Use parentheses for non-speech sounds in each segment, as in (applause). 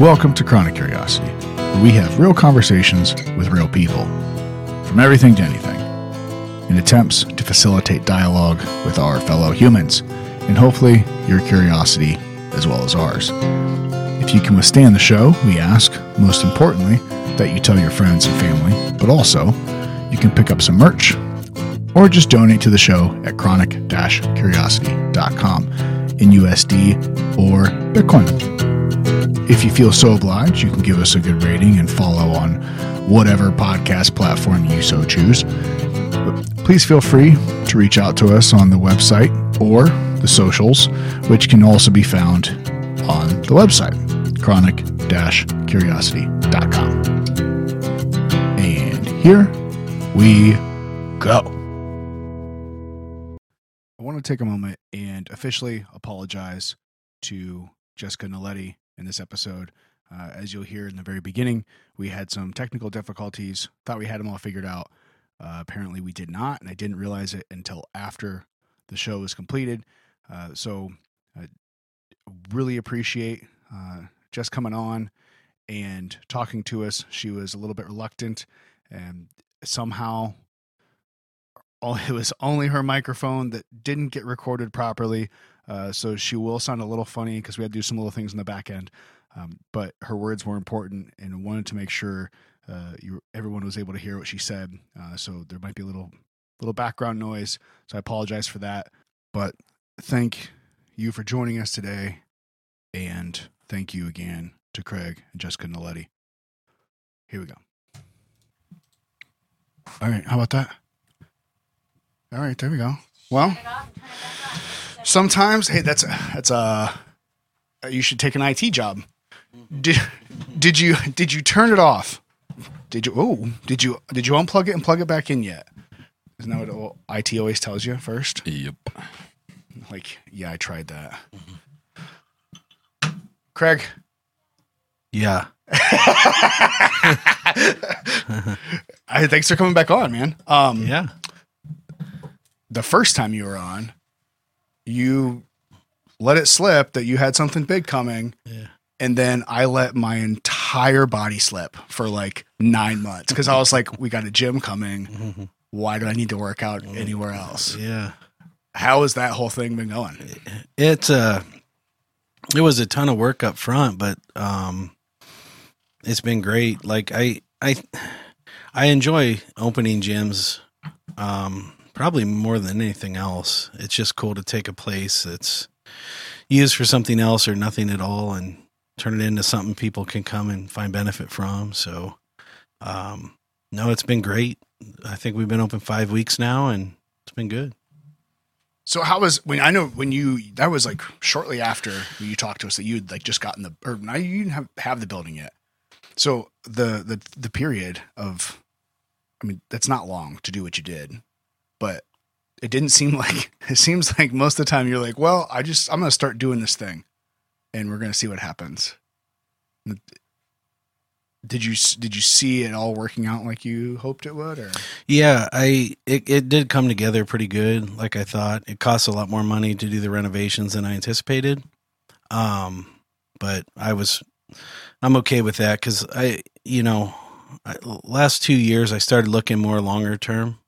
Welcome to Chronic Curiosity, where we have real conversations with real people, from everything to anything, in attempts to facilitate dialogue with our fellow humans, and hopefully your curiosity as well as ours. If you can withstand the show, we ask, most importantly, that you tell your friends and family, but also you can pick up some merch or just donate to the show at chronic curiosity.com in USD or Bitcoin. If you feel so obliged, you can give us a good rating and follow on whatever podcast platform you so choose. But please feel free to reach out to us on the website or the socials, which can also be found on the website, chronic curiosity.com. And here we go. I want to take a moment and officially apologize to Jessica Nolletti in this episode. Uh, as you'll hear in the very beginning, we had some technical difficulties. Thought we had them all figured out. Uh, apparently, we did not, and I didn't realize it until after the show was completed. Uh, so, I really appreciate uh, just coming on and talking to us. She was a little bit reluctant, and somehow (laughs) it was only her microphone that didn't get recorded properly. Uh, so she will sound a little funny because we had to do some little things in the back end. Um, but her words were important and wanted to make sure uh, you, everyone was able to hear what she said. Uh, so there might be a little little background noise. So I apologize for that. But thank you for joining us today, and thank you again to Craig and Jessica Nolletti. Here we go. All right, how about that? All right, there we go. Well, sometimes, hey, that's that's a uh, you should take an IT job. Did did you did you turn it off? Did you oh did you did you unplug it and plug it back in yet? Isn't that what IT always tells you first? Yep. Like, yeah, I tried that. Mm-hmm. Craig. Yeah. (laughs) I, thanks for coming back on, man. Um, yeah. The first time you were on, you let it slip that you had something big coming. Yeah. And then I let my entire body slip for like nine months because I was like, we got a gym coming. Mm-hmm. Why do I need to work out anywhere else? Yeah. How has that whole thing been going? It uh it was a ton of work up front, but um it's been great. Like I I I enjoy opening gyms um probably more than anything else. It's just cool to take a place that's used for something else or nothing at all and turn it into something people can come and find benefit from. So um no, it's been great. I think we've been open 5 weeks now and it's been good. So how was when I know when you that was like shortly after you talked to us that you'd like just gotten the or now you didn't have have the building yet. So the the the period of I mean that's not long to do what you did, but it didn't seem (laughs) like it seems like most of the time you're like, well, I just I'm gonna start doing this thing, and we're gonna see what happens. Did you did you see it all working out like you hoped it would or? Yeah i it, it did come together pretty good like i thought. It costs a lot more money to do the renovations than i anticipated um but i was i'm okay with that because i you know I, last two years i started looking more longer term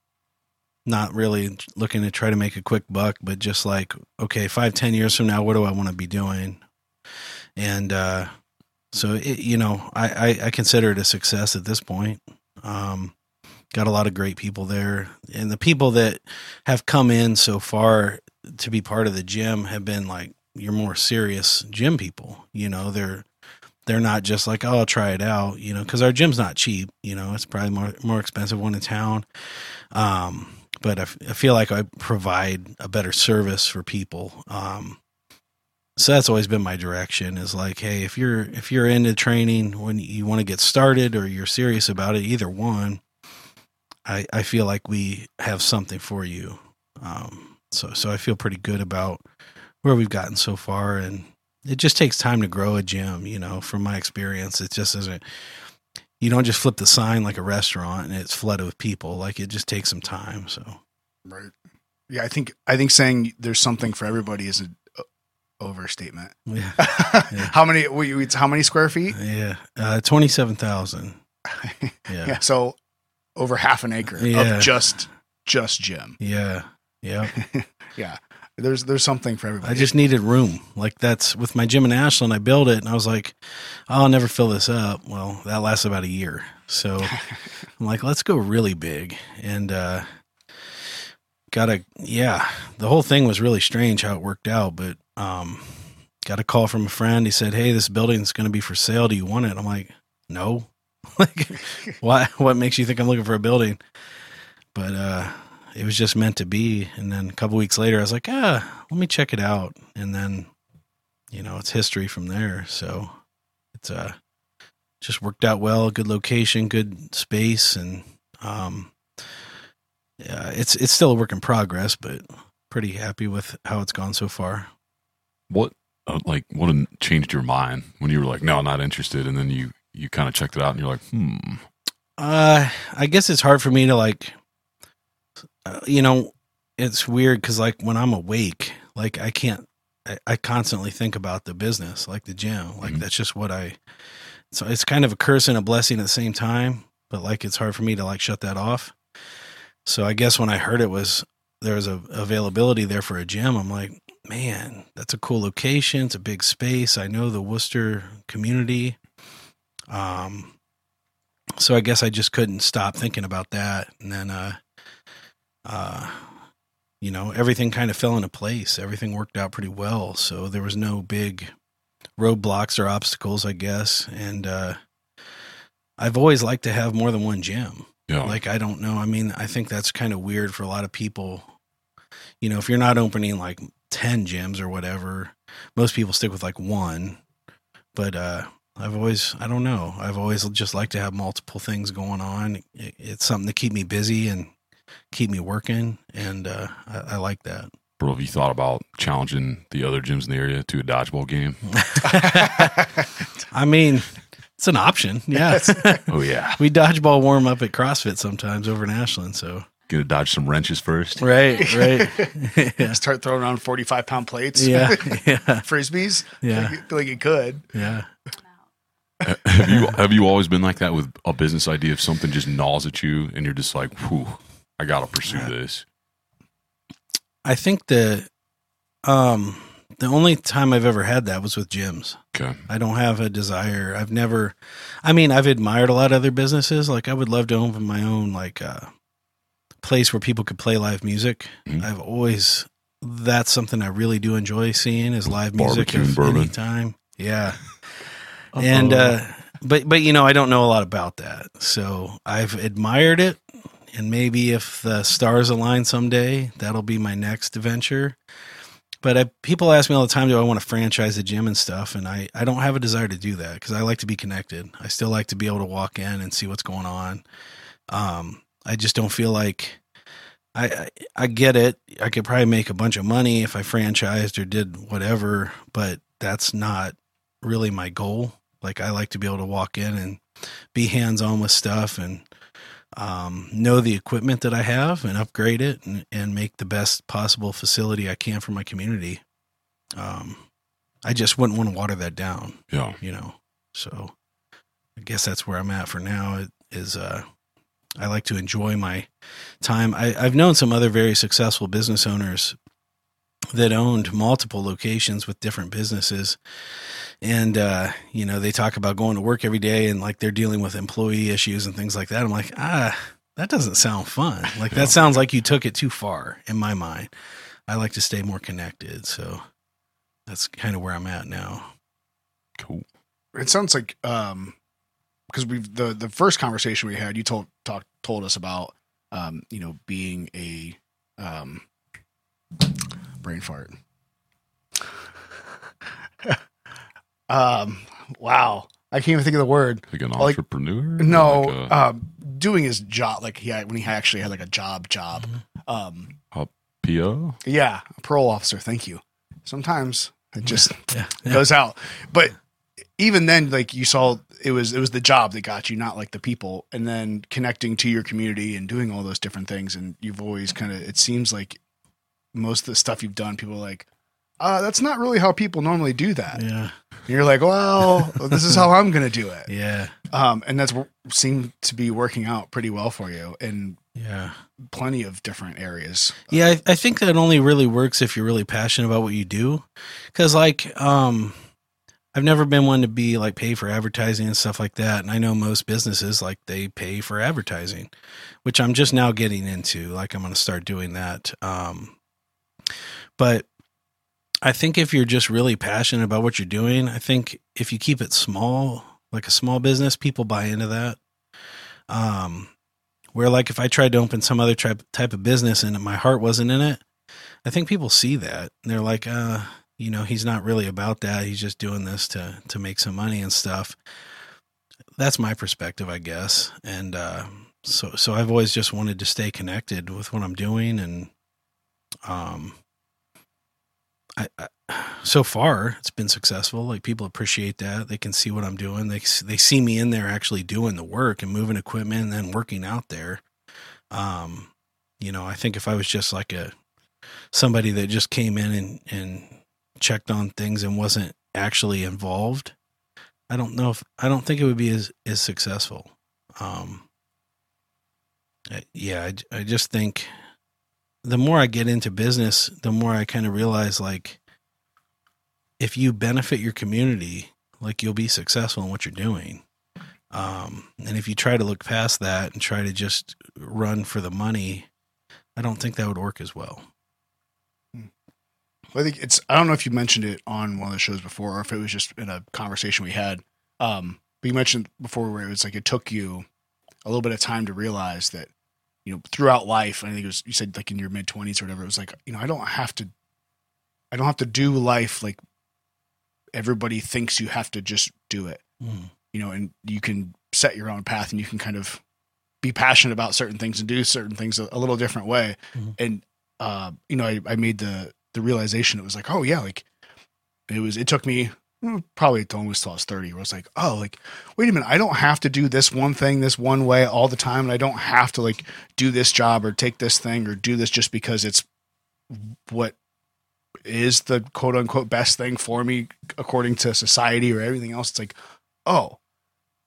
not really looking to try to make a quick buck but just like okay five ten years from now what do i want to be doing and uh so it, you know, I, I, I consider it a success at this point. Um, got a lot of great people there, and the people that have come in so far to be part of the gym have been like your more serious gym people. You know, they're they're not just like, oh, I'll try it out. You know, because our gym's not cheap. You know, it's probably more more expensive one in town. Um, but I, f- I feel like I provide a better service for people. Um, so that's always been my direction is like hey if you're if you're into training when you want to get started or you're serious about it either one i i feel like we have something for you um so so i feel pretty good about where we've gotten so far and it just takes time to grow a gym you know from my experience it just isn't you don't just flip the sign like a restaurant and it's flooded with people like it just takes some time so right yeah i think i think saying there's something for everybody is a overstatement. (laughs) Yeah, how many? we- we- How many square feet? yeah. Uh, Twenty seven thousand. (laughs) Yeah. Yeah, So over half an acre Yeah. of just just gym. yeah, (laughs) yeah. Yeah. There's there's something for everybody. I just needed room. Like that's with my gym in Ashland. I built it, and I was like, "I'll never fill this up." Well, that lasts about a year, so (laughs) I'm like, "Let's go really big." And uh, got a yeah. The whole thing was really strange how it worked out, but um, got a call from a friend. He said, "Hey, this building's going to be for sale. Do you want it?" I'm like, "No." (laughs) like, (laughs) why? What makes you think I'm looking for a building? But uh, it was just meant to be. And then a couple weeks later, I was like, ah, let me check it out. And then, you know, it's history from there. So it's uh, just worked out well. Good location, good space, and um, yeah, it's it's still a work in progress, but pretty happy with how it's gone so far. What uh, like what changed your mind when you were like, no, I'm not interested, and then you you kind of checked it out and you're like, hmm, Uh, I guess it's hard for me to like, uh, you know, it's weird because like when I'm awake, like I can't, I, I constantly think about the business, like the gym, like Mhm. that's just what I. So it's kind of a curse and a blessing at the same time, but like it's hard for me to like shut that off. So I guess when I heard it was there was a availability there for a gym, I'm like, man, that's a cool location. It's a big space. I know the Wooster community. Um, so I guess I just couldn't stop thinking about that. And then, uh, uh, you know, everything kind of fell into place. Everything worked out pretty well. So there was no big roadblocks or obstacles, I guess. And, uh, I've always liked to have more than one gym. yeah, Like, I don't know. I mean, I think that's kind of weird for a lot of people. You know, if you're not opening like 10 gyms or whatever, most people stick with like one. But, uh, I've always, I don't know. I've always just liked to have multiple things going on. It's something to keep me busy and keep me working. And, uh, I, I like that. bro. Have you thought about challenging the other gyms in the area to a dodgeball game? (laughs) I mean, it's an option. Yeah. (laughs) Oh yeah, we dodgeball warm up at CrossFit sometimes over in Ashland. So, gonna dodge some wrenches first. right, right. (laughs) yeah. Start throwing around 45 pound plates. Yeah. Yeah. Frisbees. Yeah. I feel like you could. Yeah. have you have you always been like that with a business idea? If something just gnaws at you and you're just like, whew, I gotta pursue this. I think the um the only time I've ever had that was with gyms. Okay, I don't have a desire. I've never I mean, I've admired a lot of other businesses. Like I would love to open my own like uh place where people could play live music. Mhm. I've always that's something I really do enjoy seeing is live music Barbecue and of bourbon. any time. Yeah. (laughs) and uh but but you know i don't know a lot about that so i've admired it and maybe if the stars align someday that'll be my next venture but I, people ask me all the time do i want to franchise a gym and stuff and i i don't have a desire to do that because i like to be connected i still like to be able to walk in and see what's going on um i just don't feel like I, I I get it. I could probably make a bunch of money if I franchised or did whatever, but that's not really my goal. Like I like to be able to walk in and be hands on with stuff and um, know the equipment that I have and upgrade it and, and make the best possible facility I can for my community. Um, I just wouldn't want to water that down, yeah, you know. So I guess that's where I'm at for now. It is uh, I like to enjoy my time. I, I've known some other very successful business owners that owned multiple locations with different businesses. And uh, you know they talk about going to work every day and like they're dealing with employee issues and things like that. I'm like ah that doesn't sound fun. Like that sounds like you took it too far in my mind. I like to stay more connected so that's kind of where i'm at now. Cool. It sounds like um because we've the the first conversation we had, you told talk told us about um, you know, being a um brain fart. (laughs) um wow. I can't even think of the word. Like an Like- entrepreneur? No, Like a um doing his job like he had when he actually had like a job job. Um a PO? yeah, a parole officer, thank you. Sometimes it just (laughs) yeah, yeah. goes out. But even then, like you saw, it was it was the job that got you, not like the people. And then connecting to your community and doing all those different things. And you've always kind of it seems like most of the stuff you've done, people are like, uh, that's not really how people normally do that. Yeah. And you're like, well, (laughs) this is how I'm going to do it. Yeah. Um, and that's seemed to be working out pretty well for you in Yeah. plenty of different areas. Yeah, I, I think that only really works if you're really passionate about what you do. Cause like, um, I've never been one to be like pay for advertising and stuff like that. And I know most businesses like they pay for advertising, which I'm just now getting into. Like I'm going to start doing that. Um, but I think if you're just really passionate about what you're doing, I think if you keep it small, like a small business, people buy into that. Um, where like if I tried to open some other type type of business and my heart wasn't in it, I think people see that. And they're like, uh, you know, he's not really about that. He's just doing this to to make some money and stuff. That's my perspective, I guess. And uh so so I've always just wanted to stay connected with what I'm doing and um I, I (sighs) so far it's been successful. Like people appreciate that. They can see what i'm doing. They they see me in there actually doing the work and moving equipment and then working out there. Um you know i think if i was just like a somebody that just came in and and checked on things and wasn't actually involved i don't know if i don't think it would be as as successful. Um yeah I, I just think the more i get into business the more i kind of realize like if you benefit your community, like you'll be successful in what you're doing. Um, and if you try to look past that and try to just run for the money, I don't think that would work as well. I think it's. I don't know if you mentioned it on one of the shows before, or if it was just in a conversation we had. Um, but you mentioned before where it was like it took you a little bit of time to realize that, you know, throughout life. I think it was you said like in your mid twenties or whatever. It was like you know I don't have to, I don't have to do life like everybody thinks you have to just do it. Mm. You know, and you can set your own path and you can kind of be passionate about certain things and do certain things a, a little different way. Mhm. And uh, you know, I, I made the the realization it was like, oh yeah, like it was. It took me probably almost till I was thirty. Where I was like, oh, like wait a minute, I don't have to do this one thing this one way all the time, and I don't have to like do this job or take this thing or do this just because it's what is the quote unquote best thing for me according to society or everything else. It's like, oh,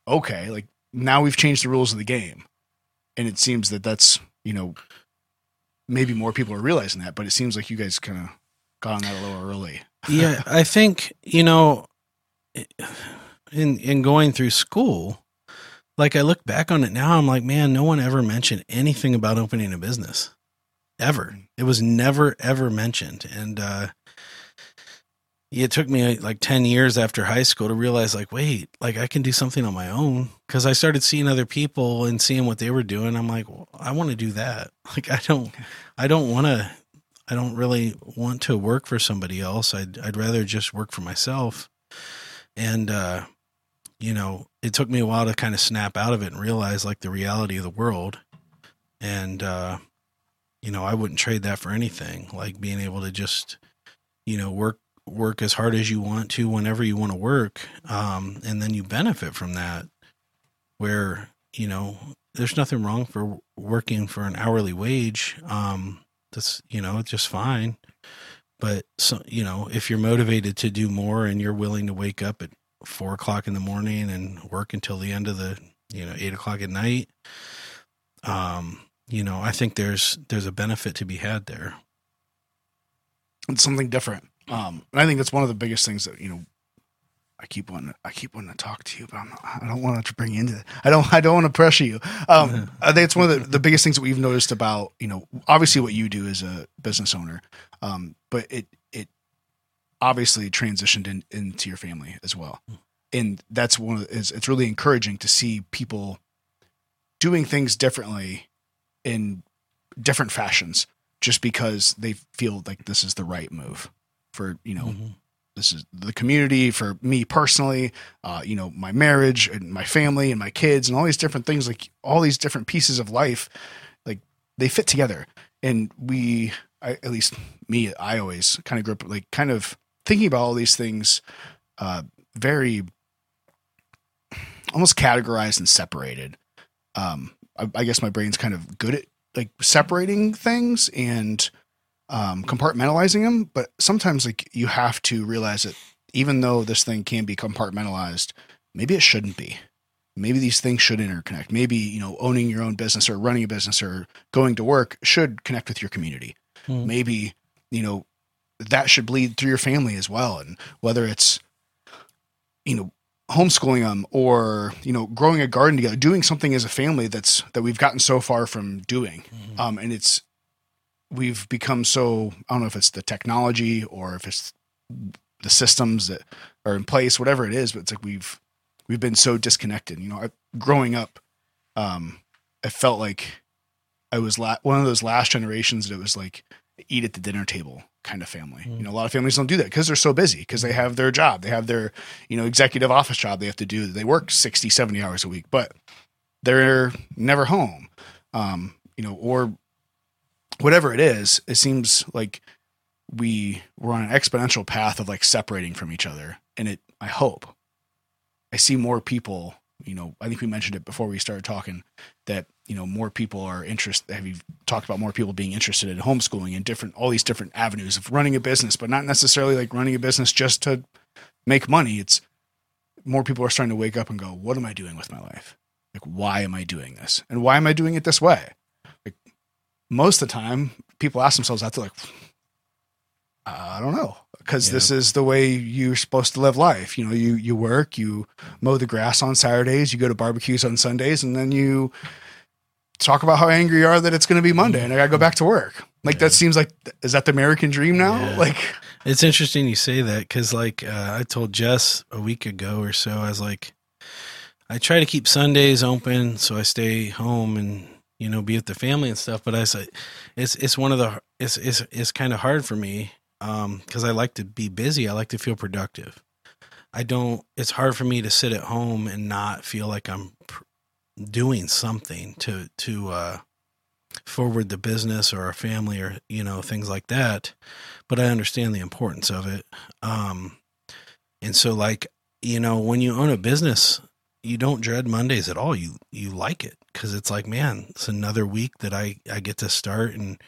okay, like now we've changed the rules of the game, and it seems that that's you know maybe more people are realizing that, but it seems like you guys kind of got on that a little early. Yeah, I think you know, in in going through school, like I look back on it now, I'm like, man, no one ever mentioned anything about opening a business, ever. It was never ever mentioned, and uh, it took me like ten years after high school to realize, like, wait, like I can do something on my own because I started seeing other people and seeing what they were doing. I'm like, well, I want to do that. (laughs) Like, I don't, I don't want to I don't really want to work for somebody else. I'd I'd rather just work for myself. And uh you know, it took me a while to kind of snap out of it and realize like the reality of the world. And uh you know, I wouldn't trade that for anything. Like being able to just you know, work work as hard as you want to whenever you want to work um and then you benefit from that where, you know, there's nothing wrong for working for an hourly wage. Um that's you know it's just fine but so you know if you're motivated to do more and you're willing to wake up at four o'clock in the morning and work until the end of the you know eight o'clock at night um you know i think there's there's a benefit to be had there It's something different. Um, and I think that's one of the biggest things that you know. I keep wanting, I keep wanting to talk to you, but I'm not, I don't want to bring you into it. I don't, I don't want to pressure you. Um, I think it's one of the, the biggest things that we've noticed about, you know, obviously what you do as a business owner, um, but it, it obviously transitioned in, into your family as well. And that's one of the, is it's really encouraging to see people doing things differently in different fashions just because they feel like this is the right move for, you know, Mhm. This is the community for me personally uh, you know my marriage and my family and my kids and all these different things like all these different pieces of life like they fit together. And we I, at least me i always kind of grew up like kind of thinking about all these things uh, very almost categorized and separated. Um, I, I guess my brain's kind of good at like separating things and um, compartmentalizing them, but sometimes like you have to realize that even though this thing can be compartmentalized, maybe it shouldn't be. Maybe these things should interconnect. Maybe you know owning your own business or running a business or going to work should connect with your community. Hmm. Maybe you know that should bleed through your family as well, and whether it's you know homeschooling them or you know growing a garden together doing something as a family that's that we've gotten so far from doing Mhm. um and it's we've become so i don't know if it's the technology or if it's the systems that are in place whatever it is but it's like we've we've been so disconnected. You know I, growing up um i felt like i was la- one of those last generations that it was like eat at the dinner table kind of family. Mm. you know a lot of families don't do that because they're so busy because they have their job they have their you know executive office job they have to do they work 60 70 hours a week but they're never home. Um you know or whatever it is it seems like we we're on an exponential path of like separating from each other. And it i hope i see more people you know i think we mentioned it before we started talking that you know more people are interested have you talked about more people being interested in homeschooling and different all these different avenues of running a business but not necessarily like running a business just to make money. It's more people are starting to wake up and go what am i doing with my life? Like why am i doing this? And why am i doing it this way most of the time people ask themselves that they're like i don't know because Yeah. this is the way you're supposed to live life you know you you work you mow the grass on saturdays you go to barbecues on sundays and then you talk about how angry you are that it's going to be monday and i gotta go back to work like Yeah. that seems like is that the american dream now Yeah. like It's interesting you say that because, like, uh, I told Jess a week ago or so, I was like, I try to keep Sundays open so I stay home and you know be with the family and stuff. But I said, it's it's one of the it's it's it's kind of hard for me because I like to be busy. I like to feel productive. I don't. It's hard for me to sit at home and not feel like I'm pr- doing something to to uh, forward the business or our family or you know things like that but I understand the importance of it. Um, and so, like you know, when you own a business, you don't dread Mondays at all. You you like it because it's like, man, it's another week that I I get to start and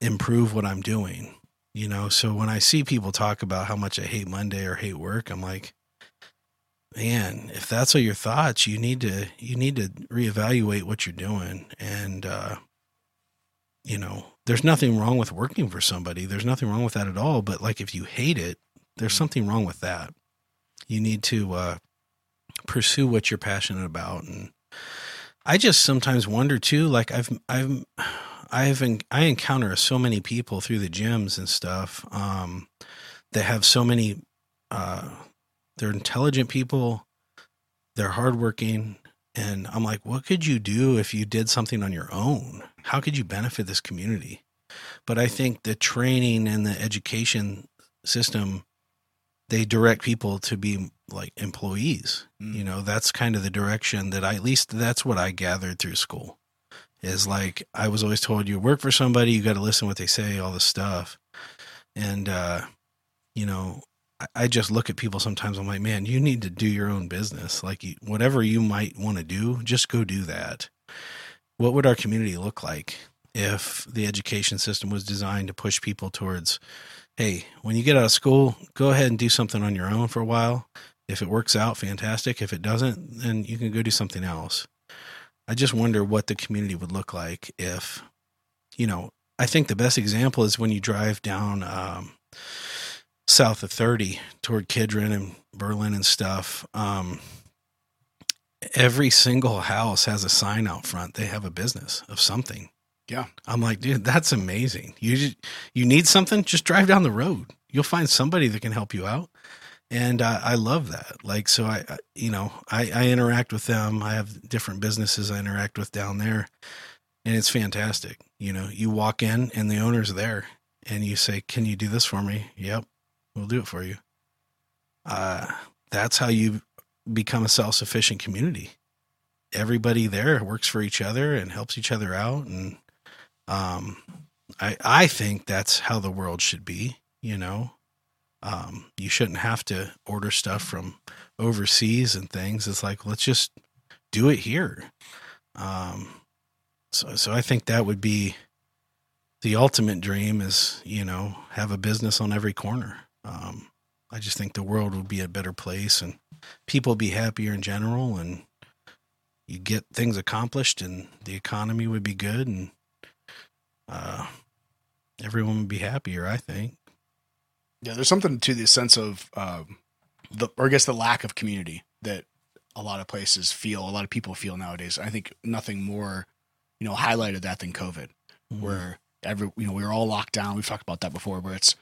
improve what I'm doing. You know, so when I see people talk about how much I hate Monday or hate work, I'm like, man, if that's what your thoughts, you need to you need to reevaluate what you're doing and. uh you know, there's nothing wrong with working for somebody. There's nothing wrong with that at all. But like if you hate it, there's something wrong with that. You need to uh, pursue what you're passionate about. And I just sometimes wonder too. Like I've I've (sighs) I've I encounter so many people through the gyms and stuff um, that have so many. Uh, they're intelligent people. They're hardworking. And I'm like, what could you do if you did something on your own? How could you benefit this community? But I think the training and the education system, they direct people to be like employees. Mm. You know, that's kind of the direction that I, at least that's what I gathered through school. Is like, I was always told you work for somebody, you got to listen what they say, all this stuff. And, uh, you know, I- I just look at people sometimes. I'm like, man, you need to do your own business. Like, you, whatever you might want to do, just go do that. What would our community look like if the education system was designed to push people towards, hey, when you get out of school, go ahead and do something on your own for a while. If it works out, fantastic. If it doesn't, then you can go do something else. I just wonder what the community would look like if, you know, I think the best example is when you drive down um, south of 30 toward Kidron and Berlin and stuff. Um, every single house has a sign out front. They have a business of something. Yeah. I'm like, dude, that's amazing. You just, you need something, just drive down the road. You'll find somebody that can help you out. And I love that. Like, so I, I you know, I, I interact with them. I have different businesses I interact with down there, and it's fantastic. You know, you walk in and the owner's there, and you say, "Can you do this for me?" Yep, we'll do it for you. Uh, that's how you become a self-sufficient community. Everybody there works for each other and helps each other out, and um, I I think that's how the world should be. You know, um, you shouldn't have to order stuff from overseas and things. It's like let's just do it here. Um, so so I think that would be the ultimate dream is, you know, have a business on every corner. Um, I just think the world would be a better place and people be happier in general and you get things accomplished and the economy would be good and uh, everyone would be happier, I think. Yeah, there's something to the sense of um, the, or I guess the lack of community that a lot of places feel, a lot of people feel nowadays. I think nothing more, you know, highlighted that than COVID, Mhm. where every, you know, we were all locked down. We've talked about that before, where it's,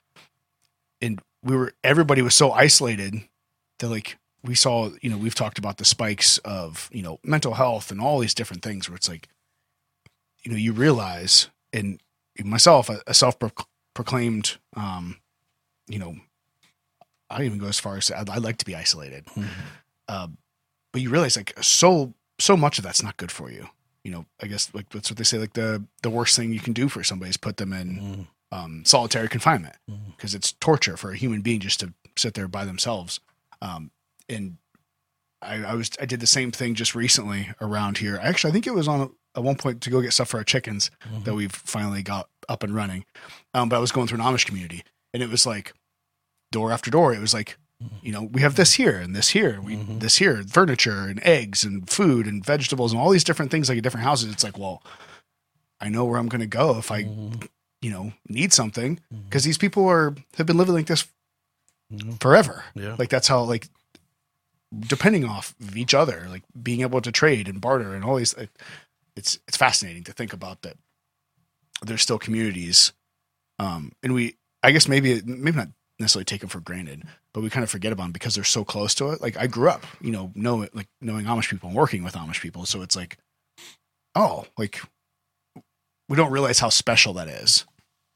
and we were, everybody was so isolated that like we saw, you know, we've talked about the spikes of, you know, mental health and all these different things where it's like, you know, you realize, and myself, a, a self proclaimed, um, you know, I don't even go as far as I'd, I'd like to be isolated. Mhm. Um, but you realize like so so much of that's not good for you. You know, I guess like that's what they say. Like the the worst thing you can do for somebody is put them in Mhm. um, solitary confinement because it's torture for a human being just to sit there by themselves. Um, and I, I was I did the same thing just recently around here. Actually, I think it was on at one point to go get stuff for our chickens that we've finally got up and running. Um, but I was going through an Amish community, and it was like door after door. It was like, you know, we have this here and this here, we Mhm. this here, furniture and eggs and food and vegetables and all these different things like at different houses. It's like, well, I know where I'm going to go if I, Mhm. you know, need something because these people are have been living like this Mhm. forever. Yeah. Like that's how like depending off of each other, like being able to trade and barter and all these. It, it's it's fascinating to think about that. There's still communities, um, and we I guess maybe maybe not necessarily take them for granted, but we kind of forget about them because they're so close to it. Like I grew up, you know, know like knowing Amish people and working with Amish people, so it's like, oh, like we don't realize how special that is,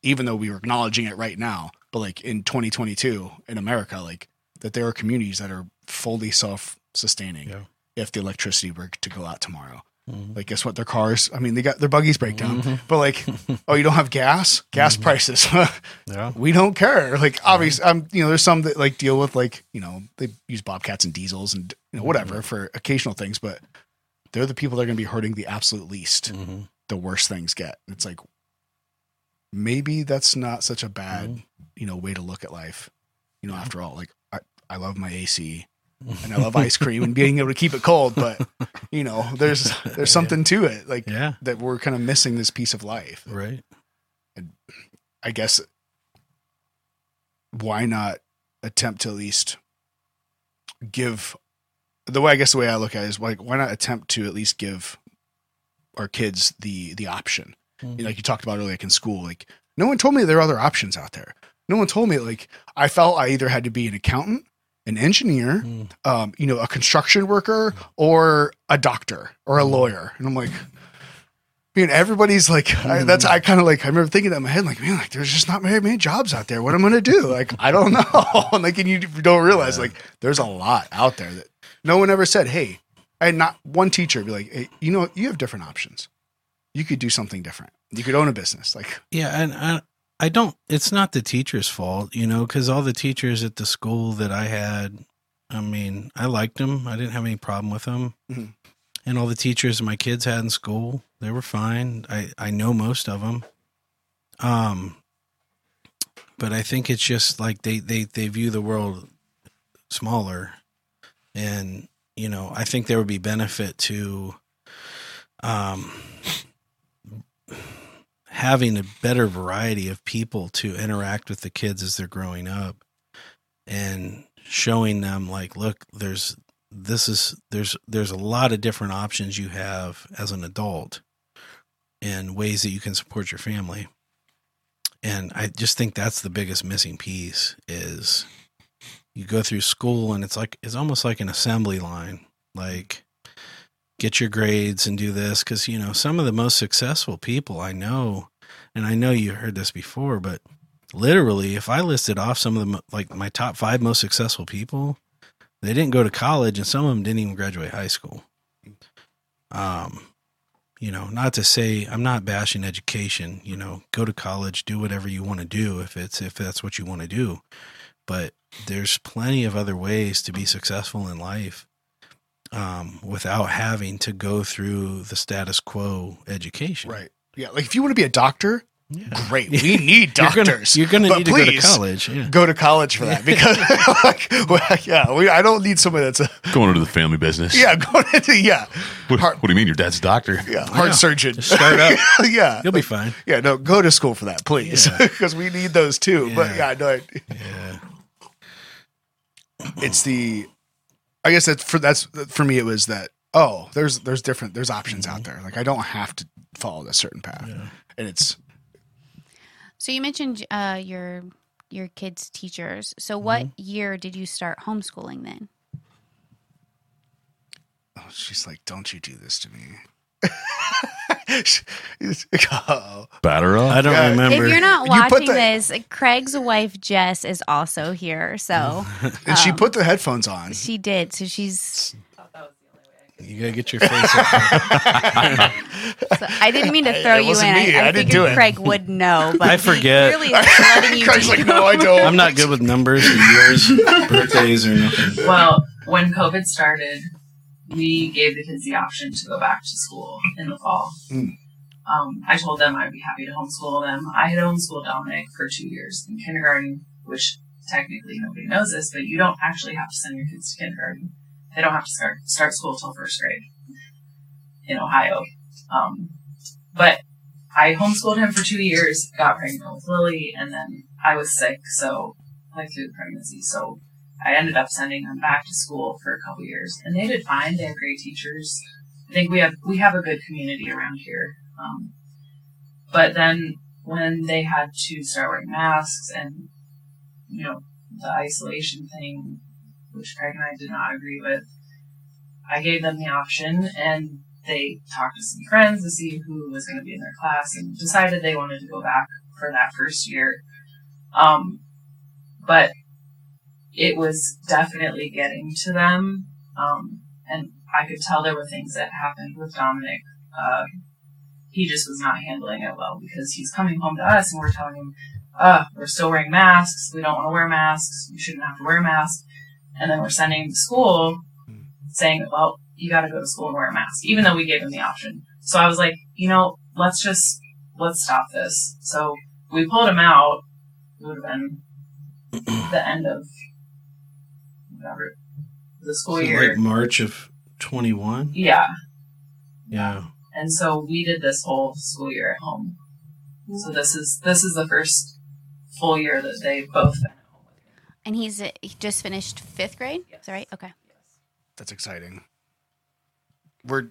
even though we were acknowledging it right now. But like in 2022 in America, like that there are communities that are fully self-sustaining Yeah. if the electricity were to go out tomorrow. Mhm. Like, guess what? Their cars, I mean, they got their buggies break down, Mhm. but like, (laughs) oh, you don't have gas? Gas prices. (laughs) Yeah. we don't care. Like, obviously, um, you know, there's some that like deal with like, you know, they use bobcats and diesels and you know whatever for occasional things, but they're the people that are going to be hurting the absolute least. Mhm. The worst things get. It's like maybe that's not such a bad, Mhm. you know, way to look at life. You know, after all, like I, I love my AC and I love ice cream and being able to keep it cold, but you know, there's there's something to it. Like Yeah. that we're kind of missing this piece of life. Right. And I guess why not attempt to at least give the way I guess the way I look at it is like why not attempt to at least give our kids the the option. You know, like you talked about earlier like in school, like no one told me there are other options out there. No one told me like I felt I either had to be an accountant, an engineer, Mhm. um, you know, a construction worker or a doctor or a lawyer. And I'm like, man, everybody's like, I, that's, I kind of like, I remember thinking that in my head, like, man, like there's just not very many jobs out there. What am I going to do? Like, I don't (laughs) know. and like, and you don't realize Yeah. like there's a lot out there that no one ever said, Hey, I had not one teacher be like, hey, you know, you have different options. You could do something different. You could own a business. Like, Yeah, and I, I don't. It's not the teacher's fault, you know, because all the teachers at the school that I had, I mean, I liked them. I didn't have any problem with them, Mhm. and all the teachers my kids had in school, they were fine. I I know most of them. Um, but I think it's just like they they they view the world smaller, and you know, I think there would be benefit to, um having a better variety of people to interact with the kids as they're growing up and showing them like look there's this is there's there's a lot of different options you have as an adult and ways that you can support your family. And i just think that's the biggest missing piece is you go through school and it's like it's almost like an assembly line like get your grades and do this because you know some of the most successful people i know and i know you heard this before but literally if i listed off some of the like my top five most successful people they didn't go to college and some of them didn't even graduate high school um you know not to say i'm not bashing education you know go to college do whatever you want to do if it's if that's what you want to do but there's plenty of other ways to be successful in life um, without having to go through the status quo education. right. Yeah. Like if you want to be a doctor, Yeah. great. (laughs) We need You're gonna, doctors. you're gonna But need to go to college. Yeah. Go to college for that (laughs) because, like, well, yeah, we, I don't need somebody that's a Going into the family business. yeah, going into yeah, What, heart, what do you mean? Your dad's a doctor? yeah, heart Yeah. surgeon. Just start up. (laughs) yeah, You'll be fine. yeah. No, go to school for that, please, Yeah. because we need those too. But Yeah. yeah, no, it- Yeah. it's the i guess that's for that's for me it was that oh there's there's different there's options out there like i don't have to follow this certain path Yeah. and it's So you mentioned uh, your your kids' teachers. So what Mm-hmm. year did you start homeschooling then? oh, she's like don't you do this to me (laughs) oh, Batter up. I don't Yeah. remember. If you're not You watching the- this, Craig's wife Jess is also here. So and she Um, put the headphones on she did. So she's. You gotta get your face up. (laughs) So I didn't mean to It throw you in. wasn't me. I, I I didn't figured do it. Craig would know, (laughs) but I forget. He really letting you. (laughs) Craig's like no i don't I'm not good with numbers or years, birthdays, or nothing. Well, when COVID started, we gave the kids the option to go back to school in the fall. Mm. Um, I told them I'd be happy to homeschool them. I had homeschooled Dominic for two years in kindergarten, which technically nobody knows this, but you don't actually have to send your kids to kindergarten. They don't have to start start school till first grade in Ohio. Um, but I homeschooled him for two years, got pregnant with Lily, and then I was sick, so like through the pregnancy. So I ended up sending them back to school for a couple years, and they did fine. They have great teachers. I think we have we have a good community around here. Um, but then when they had to start wearing masks and you know the isolation thing, which Craig and I did not agree with, I gave them the option, and they talked to some friends to see who was going to be in their class, and decided they wanted to go back for that first year. Um, but it was definitely getting to them. Um, and I could tell there were things that happened with Dominic. Uh, he just was not handling it well because he's coming home to us and we're telling him, uh, we're still wearing masks. We don't want to wear masks. You shouldn't have to wear a mask. And then we're sending him to school hmm. saying, well, you got to go to school and wear a mask, even though we gave him the option. So I was like, you know, let's just, let's stop this. So we pulled him out. It would have been (clears throat) the end of whatever the school So, year. like March of 21. yeah. Yeah. And so we did this whole school year at home. So mm-hmm. this is this is the first full year that they've both been at home with me. And he's uh, he just finished fifth grade. Is that right? Okay. that's exciting. We're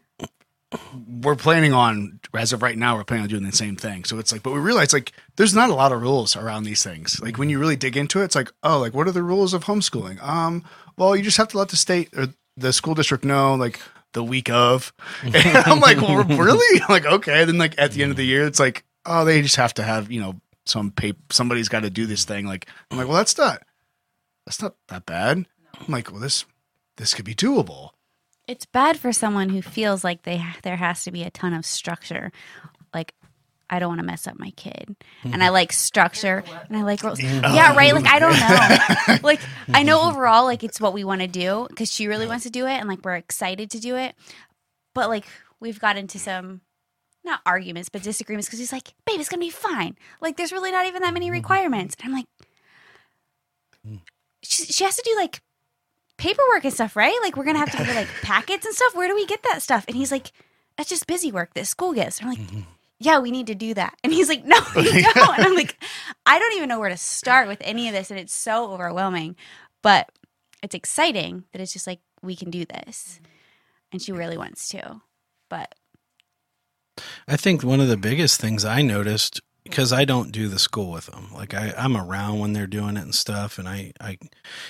we're planning on as of right now we're planning on doing the same thing. So it's like but we realize like there's not a lot of rules around these things. Like when you really dig into it it's like oh like what are the rules of homeschooling? Um well you just have to let the state or the school district know like the week of. (laughs) And i'm like well (laughs) really? (laughs) Like okay. Then like at the end of the year it's like oh they just have to have you know some paper somebody's got to do this thing. Like i'm like well that's not that's not that bad i'm like well this this could be doable It's bad for someone who feels like they there has to be a ton of structure. Like I don't want to mess up my kid, and I mm-hmm. like structure, and I like rules. Yeah, right. Like mm-hmm. I don't know. (laughs) like I know overall, like it's what we want to do because she really wants to do it, and like we're excited to do it. But like we've got into some not arguments, but disagreements because he's like, "Babe, it's gonna be fine." Like there's really not even that many mm-hmm. requirements, and I'm like, she, she has to do like paperwork and stuff, right? Like we're gonna have to do like (laughs) packets and stuff. Where do we get that stuff? And he's like, that's just busy work that school gets. I'm like, mm-hmm. yeah, we need to do that. And he's like, no, we (laughs) don't. And I'm like, I don't even know where to start with any of this, and it's so overwhelming. But it's exciting that it's just like we can do this, and she really wants to. But I think one of the biggest things I noticed because I don't do the school with them. Like I, I'm around when they're doing it and stuff, and I, I,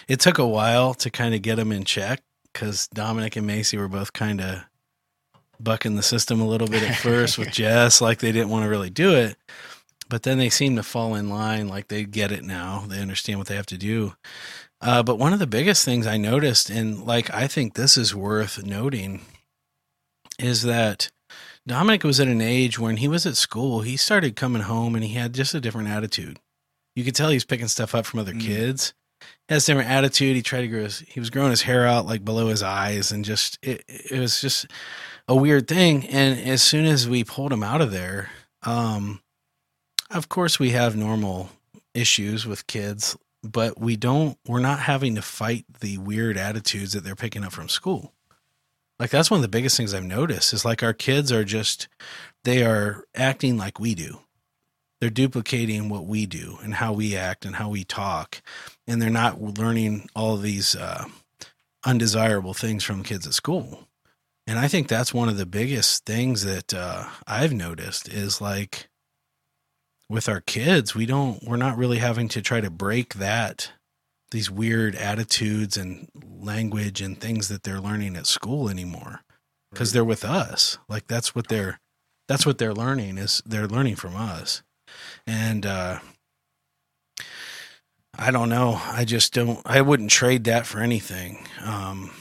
it took a while to kind of get them in check because Dominic and Macy were both kind of bucking the system a little bit at first with (laughs) Jess, like they didn't want to really do it, but then they seem to fall in line, like they get it now, they understand what they have to do. Uh, but one of the biggest things I noticed, and like I think this is worth noting, is that Dominic was at an age when he was at school, he started coming home and he had just a different attitude. You could tell he was picking stuff up from other Mm. kids. He has a different attitude. He tried to grow his, he was growing his hair out like below his eyes and just, it, it was just a weird thing. And as soon as we pulled him out of there, um, Of course, we have normal issues with kids, but we don't, we're not having to fight the weird attitudes that they're picking up from school. Like, that's one of the biggest things I've noticed is like our kids are just, they are acting like we do. They're duplicating what we do and how we act and how we talk. And they're not learning all these uh, undesirable things from kids at school. And I think that's one of the biggest things that uh, I've noticed is like with our kids, we don't, we're not really having to try to break that, these weird attitudes and language and things that they're learning at school anymore because they're with us. Like that's what they're, that's what they're learning is they're learning from us. And, uh, I don't know. I just don't, I wouldn't trade that for anything. Um,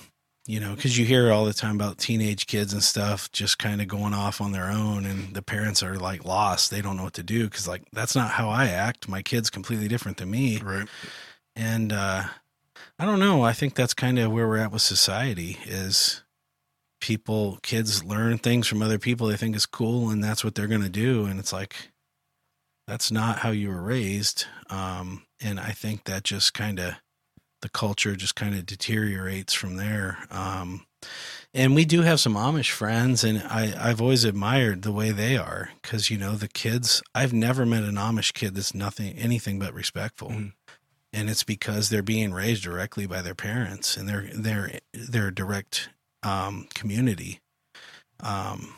you know, because you hear all the time about teenage kids and stuff just kind of going off on their own, and the parents are like lost. They don't know what to do because, like, that's not how I act. My kid's completely different than me. Right. And uh, I don't know. I think that's kind of where we're at with society is people, kids learn things from other people they think is cool, and that's what they're going to do. And it's like, that's not how you were raised. Um, and I think that just kind of the culture just kind of deteriorates from there. Um, and we do have some Amish friends, and I, I've always admired the way they are because you know the kids. I've never met an Amish kid that's nothing anything but respectful, Mm. And it's because they're being raised directly by their parents and their their their direct um, community. Um,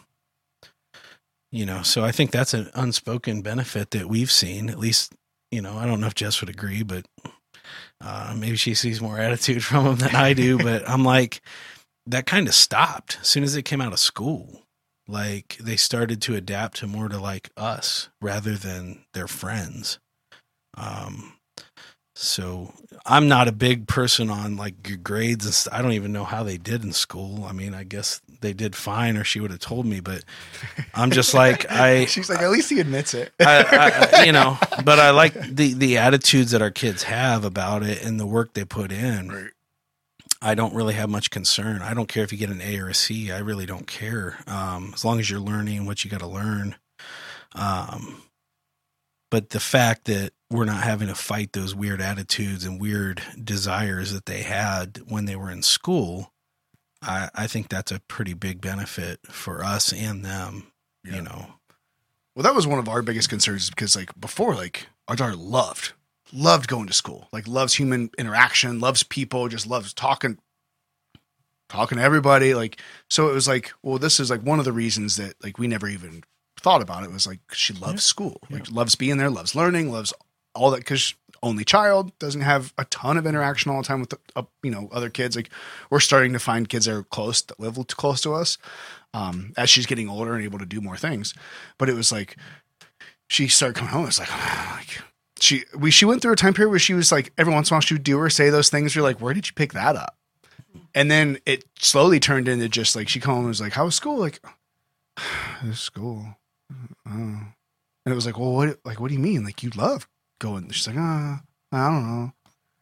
you know, so I think that's an unspoken benefit that we've seen. At least, you know, I don't know if Jess would agree, but uh, maybe she sees more attitude from them than I do, but I'm like, that kind of stopped as soon as they came out of school. Like they started to adapt to more to like us rather than their friends. Um, so I'm not a big person on like your grades and st- I don't even know how they did in school. I mean, I guess they did fine, or she would have told me. But I'm just like (laughs) I, She's like, at least he admits it. I, I, you know, but I like the the attitudes that our kids have about it and the work they put in. Right. I don't really have much concern. I don't care if you get an A or a C. I really don't care. Um, as long as you're learning what you got to learn. Um, but the fact that we're not having to fight those weird attitudes and weird desires that they had when they were in school, I, I think that's a pretty big benefit for us and them. Yeah. You know, Well, that was one of our biggest concerns because, like, before, like, our daughter loved, loved going to school, like, loves human interaction, loves people, just loves talking, talking to everybody. Like, so it was like, well, this is like one of the reasons that, like, we never even thought about it was like, she loves Yeah. school, like, loves being there, loves learning, loves all that because only child doesn't have a ton of interaction all the time with, uh, you know, other kids. Like, we're starting to find kids that are close, that live close to us um, as she's getting older and able to do more things. But it was like she started coming home. It's like, (sighs) like she we she went through a time period where she was like every once in a while she would do or say those things. You're like, where did you pick that up? And then it slowly turned into just like she home and was like, how was school? Like, (sighs) "This school. Oh. And it was like, well, what like what do you mean? Like you love going? She's like, ah, I don't know.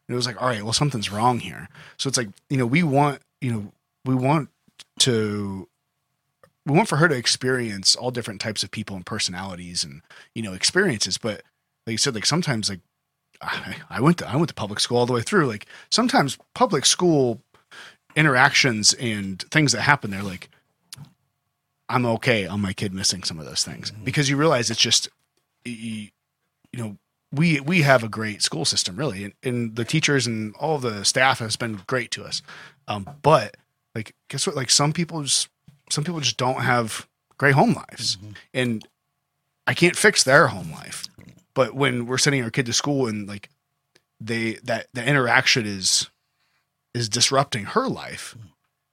And it was like, all right, well, something's wrong here. So it's like, you know, we want, you know, we want to we want for her to experience all different types of people and personalities and you know experiences but like you said like sometimes like I, (laughs) I went to i went to public school all the way through like sometimes public school interactions and things that happen there like i'm okay on my kid missing some of those things because you realize it's just you, you know we we have a great school system really and, and the teachers and all the staff has been great to us. Um but like guess what? Like some people just some people just don't have great home lives. And i can't fix their home life. But when we're sending our kid to school and like they that the interaction is is disrupting her life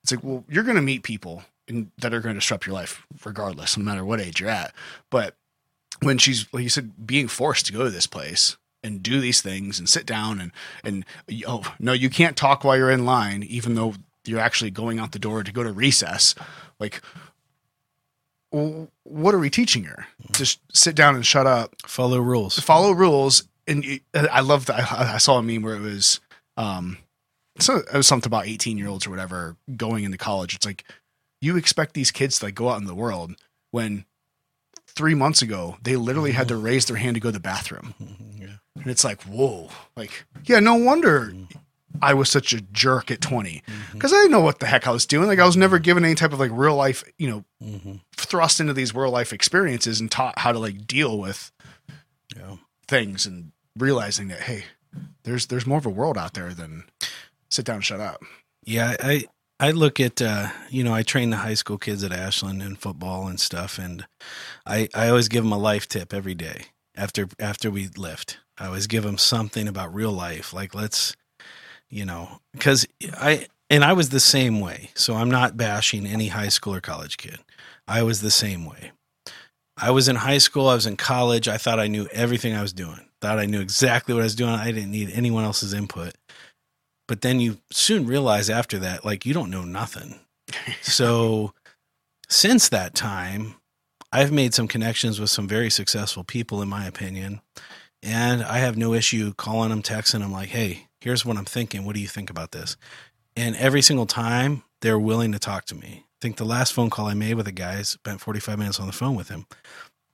it's like well you're going to meet people and that are going to disrupt your life regardless no matter what age you're at. But when she's like you said being forced to go to this place and do these things and sit down and and oh no you can't talk while you're in line even though you're actually going out the door to go to recess. Like what are we teaching her? Just sit down and shut up. Follow rules. follow rules. And i love that I, I saw a meme where it was um so it was something about 18 year olds or whatever going into college. It's like you expect these kids to like go out in the world when three months ago, they literally had to mm-hmm. raise their hand to go to the bathroom. (laughs) Yeah. And it's like, whoa, like, yeah, no wonder mm-hmm. I was such a jerk at 20 mm-hmm. because I didn't know what the heck I was doing. Like, I was never given any type of like real life, you know, hmm thrust into these real life experiences and taught how to like deal with Yeah. things and realizing that, hey, there's, there's more of a world out there than sit down and shut up. Yeah, I I look at uh, you know I train the high school kids at Ashland in football and stuff, and I I always give them a life tip every day after after we lift. I always give them something about real life, like let's you know because I and I was the same way, so I'm not bashing any high school or college kid. I was the same way. I was in high school, I was in college. I thought I knew everything I was doing. Thought I knew exactly what I was doing. I didn't need anyone else's input but then you soon realize after that like you don't know nothing. So since that time i've made some connections with some very successful people in my opinion and i have no issue calling them texting them like hey here's what i'm thinking. What do you think about this? And every single time they're willing to talk to me. I think the last phone call i made with a guy spent 45 minutes on the phone with him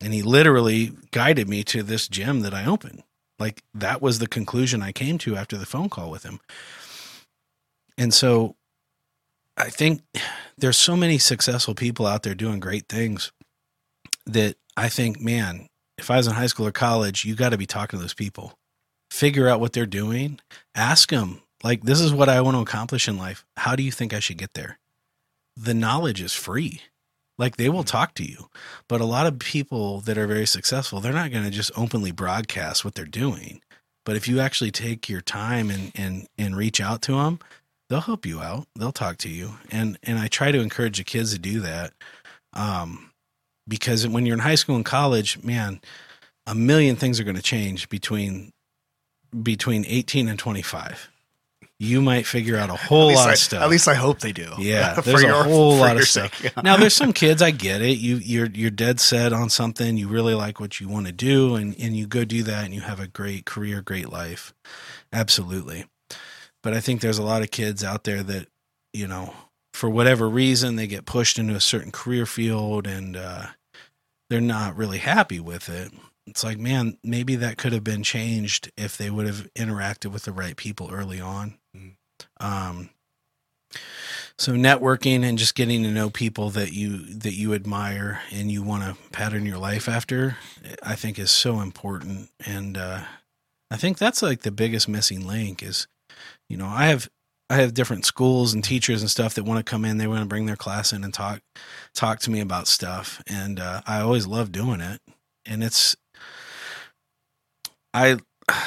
and he literally guided me to this gym that i opened. Like that was the conclusion i came to after the phone call with him and so I think there's so many successful people out there doing great things that I think, man, if I was in high school or college, you got to be talking to those people. Figure out what they're doing. Ask them, like, this is what I want to accomplish in life. How do you think I should get there? The knowledge is free. Like, they will talk to you. But a lot of people that are very successful, they're not going to just openly broadcast what they're doing. But if you actually take your time and, and, and reach out to them, they'll help you out. They'll talk to you. And and I try to encourage the kids to do that. Um because when you're in high school and college, man, a million things are going to change between between 18 and 25. You might figure out a whole lot I- of stuff. At least I hope they do. (laughs) Yeah, (laughs) there's a whole lot of stuff. sake, yeah. now there's some (laughs) kids I get it. You you're you're dead set on something. You really like what you want to do, and and you go do that, and you have a great career, great life. Absolutely. But I think there's a lot of kids out there that you know for whatever reason they get pushed into a certain career field and uh, they're not really happy with it. It's like, man, maybe that could have been changed if they would have interacted with the right people early on. Mhm. Um, so networking and just getting to know people that you that you admire and you want to pattern your life after, I think is so important. And uh, I think that's like the biggest missing link is, you know, I have I have different schools and teachers and stuff that want to come in. They want to bring their class in and talk talk to me about stuff, and uh, I always love doing it. And it's I (sighs)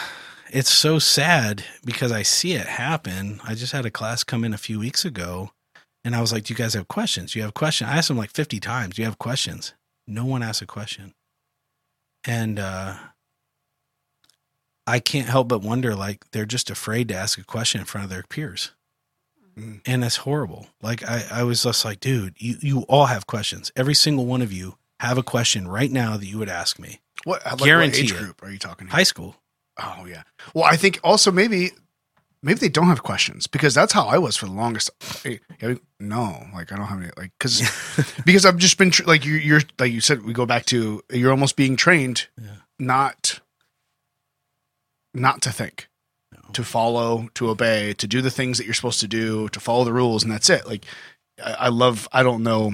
it's so sad because I see it happen. I just had a class come in a few weeks ago, and I was like, "Do you guys have questions? Do you have questions?" I asked them like fifty times, "Do you have questions?" No one asked a question, and uh, I can't help but wonder like they're just afraid to ask a question in front of their peers. Mm. And that's horrible. Like I, I was just like, dude, you, you all have questions. Every single one of you have a question right now that you would ask me. What, like, what Guarantee age it. group are you talking? to? High school. Oh yeah. Well, I think also maybe maybe they don't have questions because that's how I was for the longest. No, like I don't have any like because (laughs) (laughs) because I've just been tr- like you, you're like you said we go back to you're almost being trained Yeah. not not to think No. to follow to obey to do the things that you're supposed to do to follow the rules and that's it like I, I love I don't know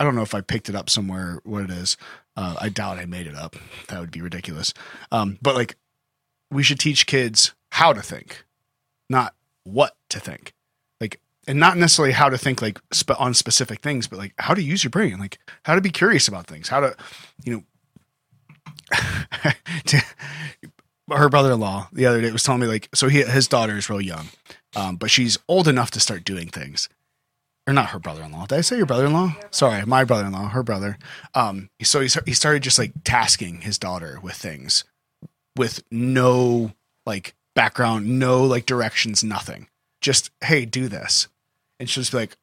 I don't know if I picked it up somewhere what it is uh, I doubt I made it up that would be ridiculous um, but like we should teach kids how to think, not what to think. Like, and not necessarily how to think like on specific things, but like how to use your brain, like how to be curious about things, how to, you know, (laughs) to, her brother-in-law the other day was telling me like, so he, his daughter is real young, um, but she's old enough to start doing things. Or not her brother-in-law. Did I say your brother-in-law? Sorry, my brother-in-law, her brother. Um, so he, he started just like tasking his daughter with things with no like background, no like directions, nothing. Just hey, do this, and she'll just be like,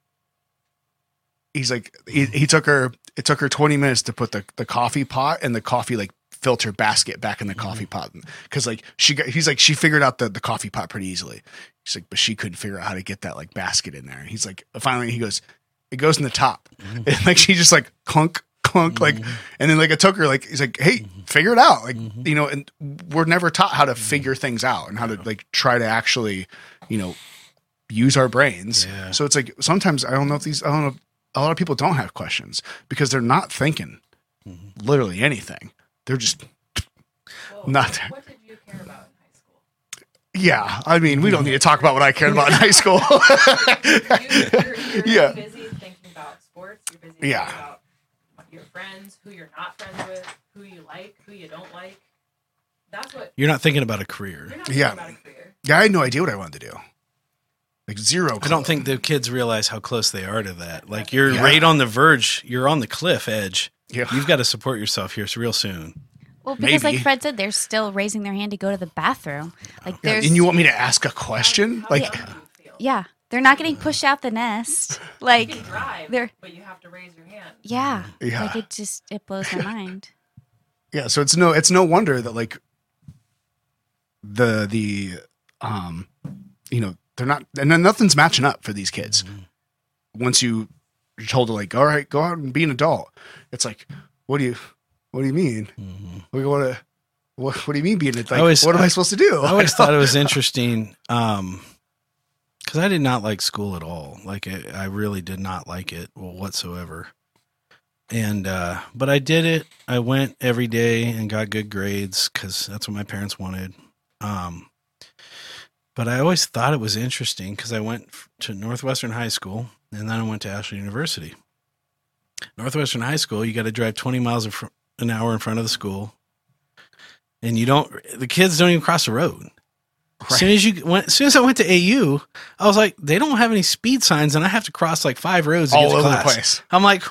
he's like, he, he took her. It took her twenty minutes to put the the coffee pot and the coffee like filter basket back in the mm-hmm. coffee pot. Because like she got he's like she figured out the the coffee pot pretty easily. He's like, but she couldn't figure out how to get that like basket in there. And he's like, uh, finally he goes, it goes in the top, mm-hmm. and like she just like clunk clunk like mm-hmm. and then like it took her like he's like hey figure it out. Like you know and we're never taught how to figure things out and how to like try to actually you know use our brains. Yeah. so it's like sometimes i don't know if these i don't know a lot of people don't have questions because they're not thinking literally anything they're just Well, Not- What did you care about in high school? yeah i mean we don't need to talk about what i cared about in high school (laughs) you, you're, you're (laughs) Yeah. busy thinking about sports. You're busy thinking Yeah. about your friends, who you're not friends with, who you like, who you don't like. That's what You're not thinking about a career. you're not Yeah. about a career. yeah i had no idea what i wanted to do like zero I don't think the kids realize how close they are to that. Like you're Yeah. right on the verge. You're on the cliff edge. Yeah You've got to support yourself here real soon. Well, because Maybe. like Fred said, they're still raising their hand to go to the bathroom. Like Yeah, there's and you want me to ask a question How, how like young do you feel? yeah, they're not getting pushed out the nest. You (laughs) Like can drive, they're but you have to raise your hand. yeah, Yeah. like it just it blows my (laughs) mind. yeah so it's no it's no wonder that like the the um you know they're not and then nothing's matching up for these kids once you you're told to like all right go out and be an adult it's like what do you what do you mean Mhm. we want to what, what do you mean being it like always- what am I, I- supposed to do I always thought it was (laughs) interesting um because I did not like school at all. Like I, I really did not like it whatsoever. And uh but I did it. I went every day and got good grades because that's what my parents wanted. Um but I always thought it was interesting because I went to Northwestern High School and then I went to Ashland University. Northwestern High School, you got to drive 20 miles fr- an hour in front of the school. And you don't, the kids don't even cross the road. As soon as you went, as soon as I went to AU, I was like, they don't have any speed signs, and I have to cross like five roads to all get to over the class. place I'm like,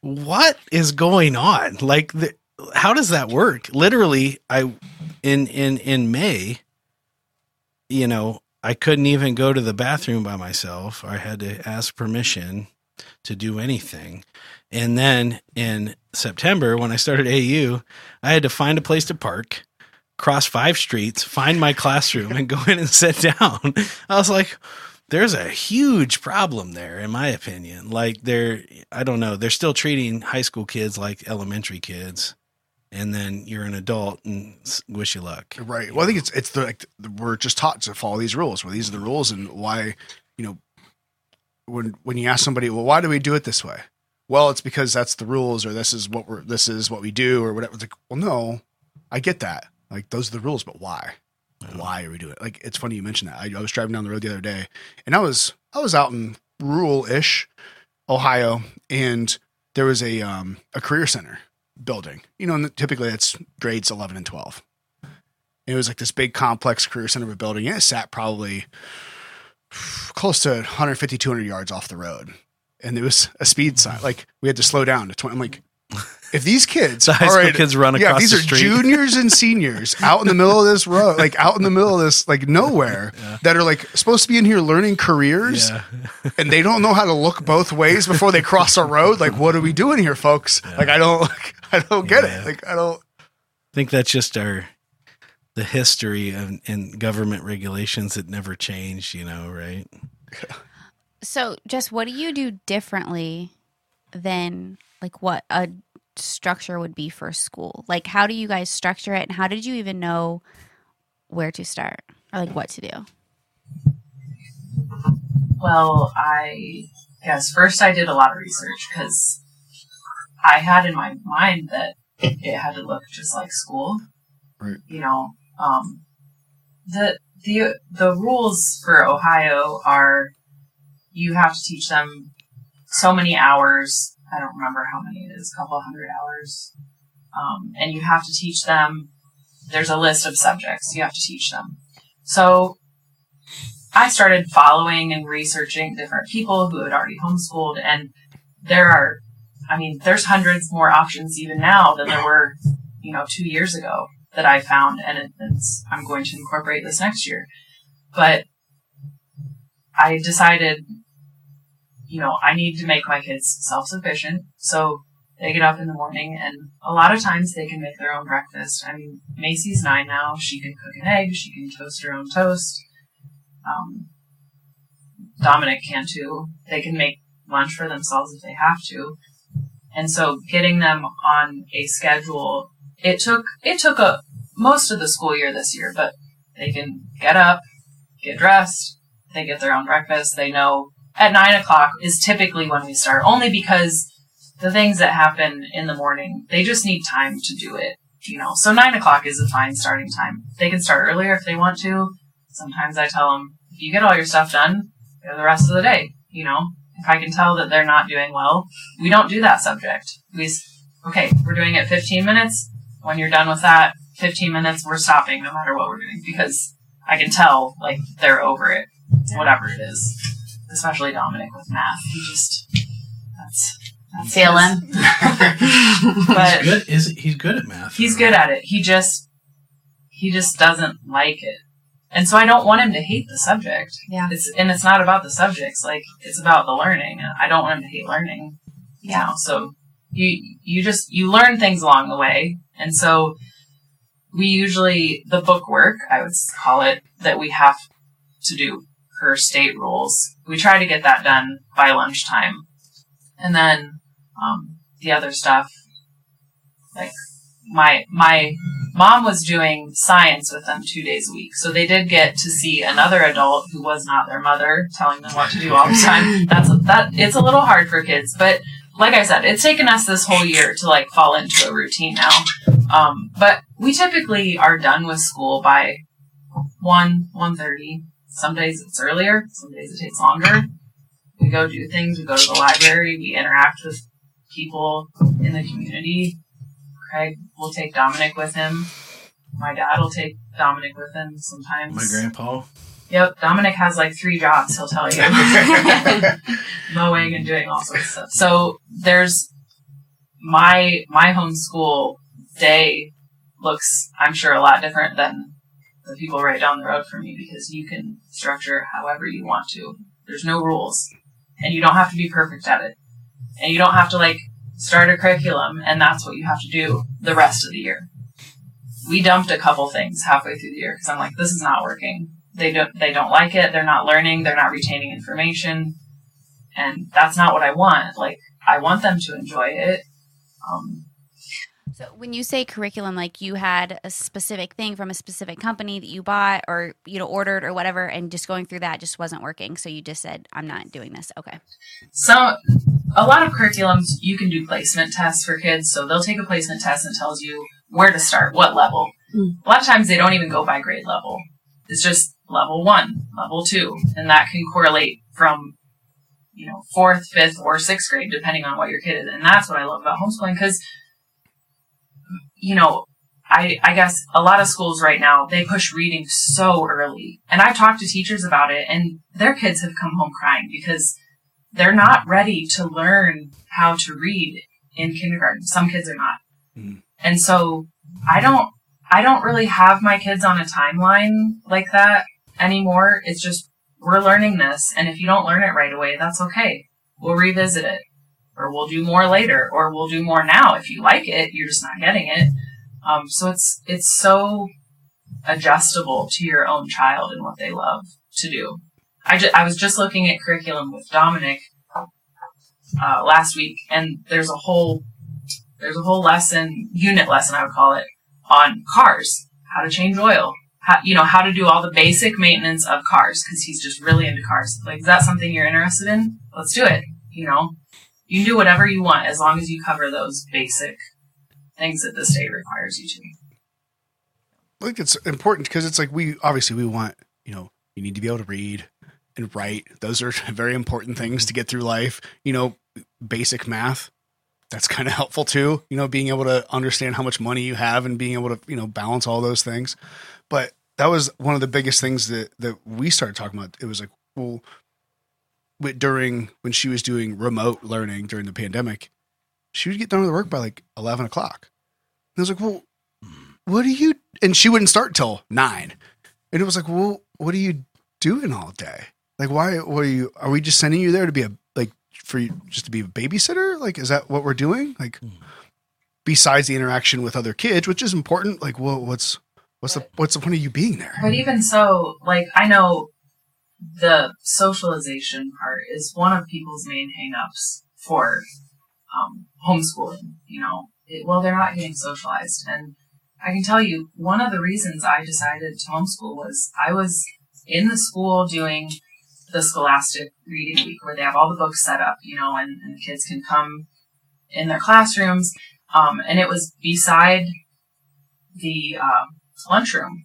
what is going on? Like, the, how does that work? Literally, I in in in May, you know, I couldn't even go to the bathroom by myself. I had to ask permission to do anything. And then in September, when I started AU, I had to find a place to park, cross five streets, find my classroom, and go in and sit down. (laughs) I was like, there's a huge problem there, in my opinion. Like, they're, I don't know, they're still treating high school kids like elementary kids. And then you're an adult and wish you luck. Right. Well, I think it's it's the like we're just taught to follow these rules. Well, these are the rules, and why, you know, when when you ask somebody, well, why do we do it this way? Well, it's because that's the rules, or this is what we're this is what we do, or whatever. It's like, well, no, I get that. Like those are the rules, but why? Why are we doing it? Like it's funny you mentioned that. I, I was driving down the road the other day, and I was I was out in rural-ish Ohio, and there was a um a career center building. You know, and typically it's grades eleven and twelve. It was like this big complex career center of a building. And it sat probably close to 150, 200 yards off the road. And there was a speed sign. Like we had to slow down to 20. I'm like, if these kids, The high school already- kids run yeah, across these the are street. juniors and seniors out in the middle of this road, (laughs) like out in the middle of this, like nowhere (laughs) Yeah. that are like supposed to be in here learning careers Yeah. (laughs) and they don't know how to look both ways before they cross a road. Like, what are we doing here, folks? Like, I don't, like, I don't get Yeah. it. Like, I don't, I think that's just our the history of and government regulations that never change, you know, right? So, just what do you do differently than like what a structure would be for school? Like, how do you guys structure it, and how did you even know where to start or like what to do? Well, I guess first I did a lot of research because I had in my mind that it had to look just like school. Right. You know, um, the the the rules for Ohio are you have to teach them so many hours. I don't remember how many it is, a couple hundred hours. Um, and you have to teach them. There's a list of subjects you have to teach them. So I started following and researching different people who had already homeschooled, and there are, I mean, there's hundreds more options even now than there were, you know, two years ago that I found, and it, it's, I'm going to incorporate this next year. But I decided, you know, I need to make my kids self-sufficient, so they get up in the morning, and a lot of times they can make their own breakfast. I mean, Macy's nine now; she can cook an egg, she can toast her own toast um, Dominic can too. They can make lunch for themselves if they have to. And so getting them on a schedule, it took, it took a, most of the school year this year, but they can get up, get dressed, they get their own breakfast, they know at nine o'clock is typically when we start, only because the things that happen in the morning, they just need time to do it, you know. So nine o'clock is a fine starting time. They can start earlier if they want to. Sometimes I tell them, if you get all your stuff done, the rest of the day, you know. If I can tell that they're not doing well, we don't do that subject. We, okay, we're doing it 15 minutes. When you're done with that, 15 minutes, we're stopping no matter what we're doing because I can tell, like, they're over it, whatever it is. Especially Dominic with math. He just, that's, that's Feel (laughs) but he's good. Is he's good at math? he's good at it. He just, he just doesn't like it. And so I don't want him to hate the subject. Yeah. It's, and it's not about the subjects. Like, it's about the learning. I don't want him to hate learning. You know, so you, you just, you learn things along the way. And so we usually, the book work, I would call it, that we have to do per state rules. We try to get that done by lunchtime. And then, um, the other stuff, like my, my mom was doing science with them two days a week. So they did get to see another adult who was not their mother telling them what to do all the time. (laughs) That's, that, it's a little hard for kids, but like I said, it's taken us this whole year to like fall into a routine now. Um, but we typically are done with school by one, one thirty. Some days it's earlier. Some days it takes longer. We go do things. We go to the library. We interact with people in the community. Craig will take Dominic with him. My dad will take Dominic with him sometimes. My grandpa. Yep, Dominic has like three jobs. He'll tell you (laughs) (laughs) mowing and doing all sorts of stuff. So there's my my homeschool day looks I'm sure a lot different than the people right down the road from me because you can structure however you want to. There's no rules. And you don't have to be perfect at it. And you don't have to like start a curriculum and that's what you have to do the rest of the year. We dumped a couple things halfway through the year because I'm like, this is not working. They don't they don't like it, they're not learning, they're not retaining information and that's not what I want. Like I want them to enjoy it. Um, So when you say curriculum, like you had a specific thing from a specific company that you bought or you know ordered or whatever, and just going through that just wasn't working. So you just said, "I'm not doing this." Okay. so a lot of curriculums you can do placement tests for kids. So they'll take a placement test and tells you where to start, what level. Mm. A lot of times they don't even go by grade level. It's just level one, level two, and that can correlate from you know fourth, fifth, or sixth grade depending on what your kid is. And that's what I love about homeschooling because you know I, I guess a lot of schools right now they push reading so early. And i've talked to teachers about it and their kids have come home crying because they're not ready to learn how to read in kindergarten. Some kids are not. Mm. and so i don't i don't really have my kids on a timeline like that anymore. It's just we're learning this and if you don't learn it right away that's okay. We'll revisit it or we'll do more later or we'll do more now if you like it you're just not getting it um, so it's it's so adjustable to your own child and what they love to do. I, ju- I was just looking at curriculum with Dominic uh, last week, and there's a whole there's a whole lesson unit lesson I would call it on cars, how to change oil, how, you know how to do all the basic maintenance of cars because he's just really into cars. Like, is that something you're interested in? Let's do it. You know, you can do whatever you want as long as you cover those basic things that the state requires you to. I think it's important because it's like we obviously we want you know you need to be able to read and write. Those are (laughs) very important things to get through life. You know, basic math. That's kind of helpful too. You know, being able to understand how much money you have and being able to you know balance all those things. But that was one of the biggest things that that we started talking about. It was like, well, during when she was doing remote learning during the pandemic, she would get done with the work by like eleven o'clock. And I was like, well, what do you? And she wouldn't start till nine. And it was like, well, what are you doing all day? Like, why? What are you? Are we just sending you there to be a like for you just to be a babysitter? Like, is that what we're doing? Like, hmm. besides the interaction with other kids, which is important. Like, well, what's what's the what's the point of you being there? But even so, like I know the socialization part is one of people's main hangups for um, homeschooling. You know, it, well, they're not getting socialized, and I can tell you one of the reasons I decided to homeschool was I was in the school doing the Scholastic Reading Week where they have all the books set up, you know, and, and the kids can come in their classrooms. Um, and it was beside the uh, lunchroom.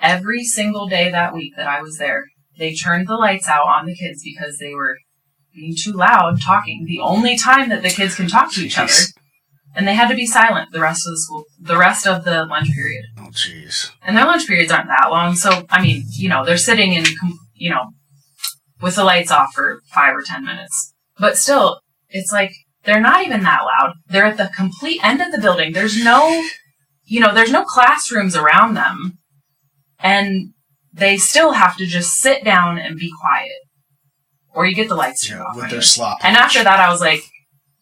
Every single day that week that I was there, they turned the lights out on the kids because they were being too loud talking. The only time that the kids can talk to each other. And they had to be silent the rest of the school, the rest of the lunch period. Oh, jeez. And their lunch periods aren't that long. So, I mean, you know, they're sitting in, you know, with the lights off for five or 10 minutes. But still, it's like, they're not even that loud. They're at the complete end of the building. There's no, you know, there's no classrooms around them. And they still have to just sit down and be quiet. Or you get the lights turned Yeah, off. with their slop. And after that, I was like,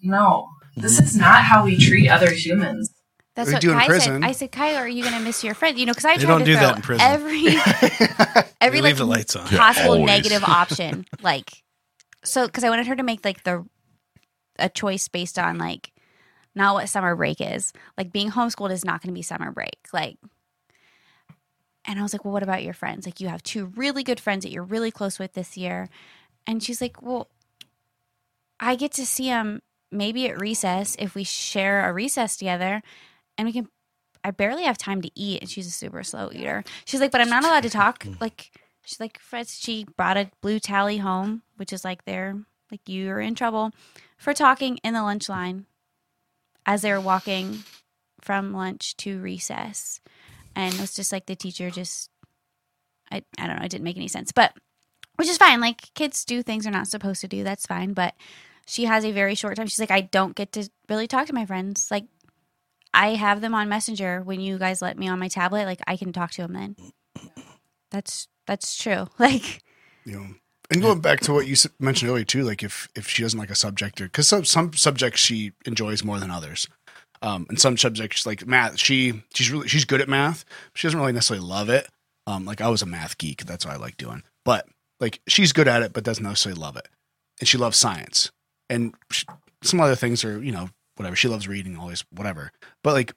no, this is mm-hmm. not how we treat other humans. That's They what do Kai prison. said. I said, Kai, are you going to miss your friend? You know, because I They tried don't to do throw that in prison. every (laughs) every They like leave the lights on. Possible always. negative (laughs) option. Like, so because I wanted her to make like the a choice based on like not what summer break is. Like being homeschooled is not going to be summer break. Like, and I was like, well, what about your friends? Like, you have two really good friends that you're really close with this year, and she's like, well, I get to see them maybe at recess if we share a recess together, and we can. I barely have time to eat, and she's a super slow eater. She's like, but I'm not allowed to talk. (laughs) Like, she's like, Fred, she brought a blue tally home, which is like they're like you're in trouble for talking in the lunch line as they were walking from lunch to recess, and it was just like the teacher just, I I don't know, it didn't make any sense, but which is fine. Like kids do things they're not supposed to do. That's fine, but she has a very short time. She's like, I don't get to really talk to my friends. Like, I have them on Messenger when you guys let me on my tablet. Like, I can talk to them then. That's that's true. (laughs) Like, you know and going back to what you mentioned earlier too like if if she doesn't like a subject because some, some subjects she enjoys more than others um and some subjects like math she she's really she's good at math. She doesn't really necessarily love it. Um like i was a math geek. That's what i like doing. But like she's good at it but doesn't necessarily love it. And she loves science. And sh some other things are you know whatever. She loves reading always whatever. But like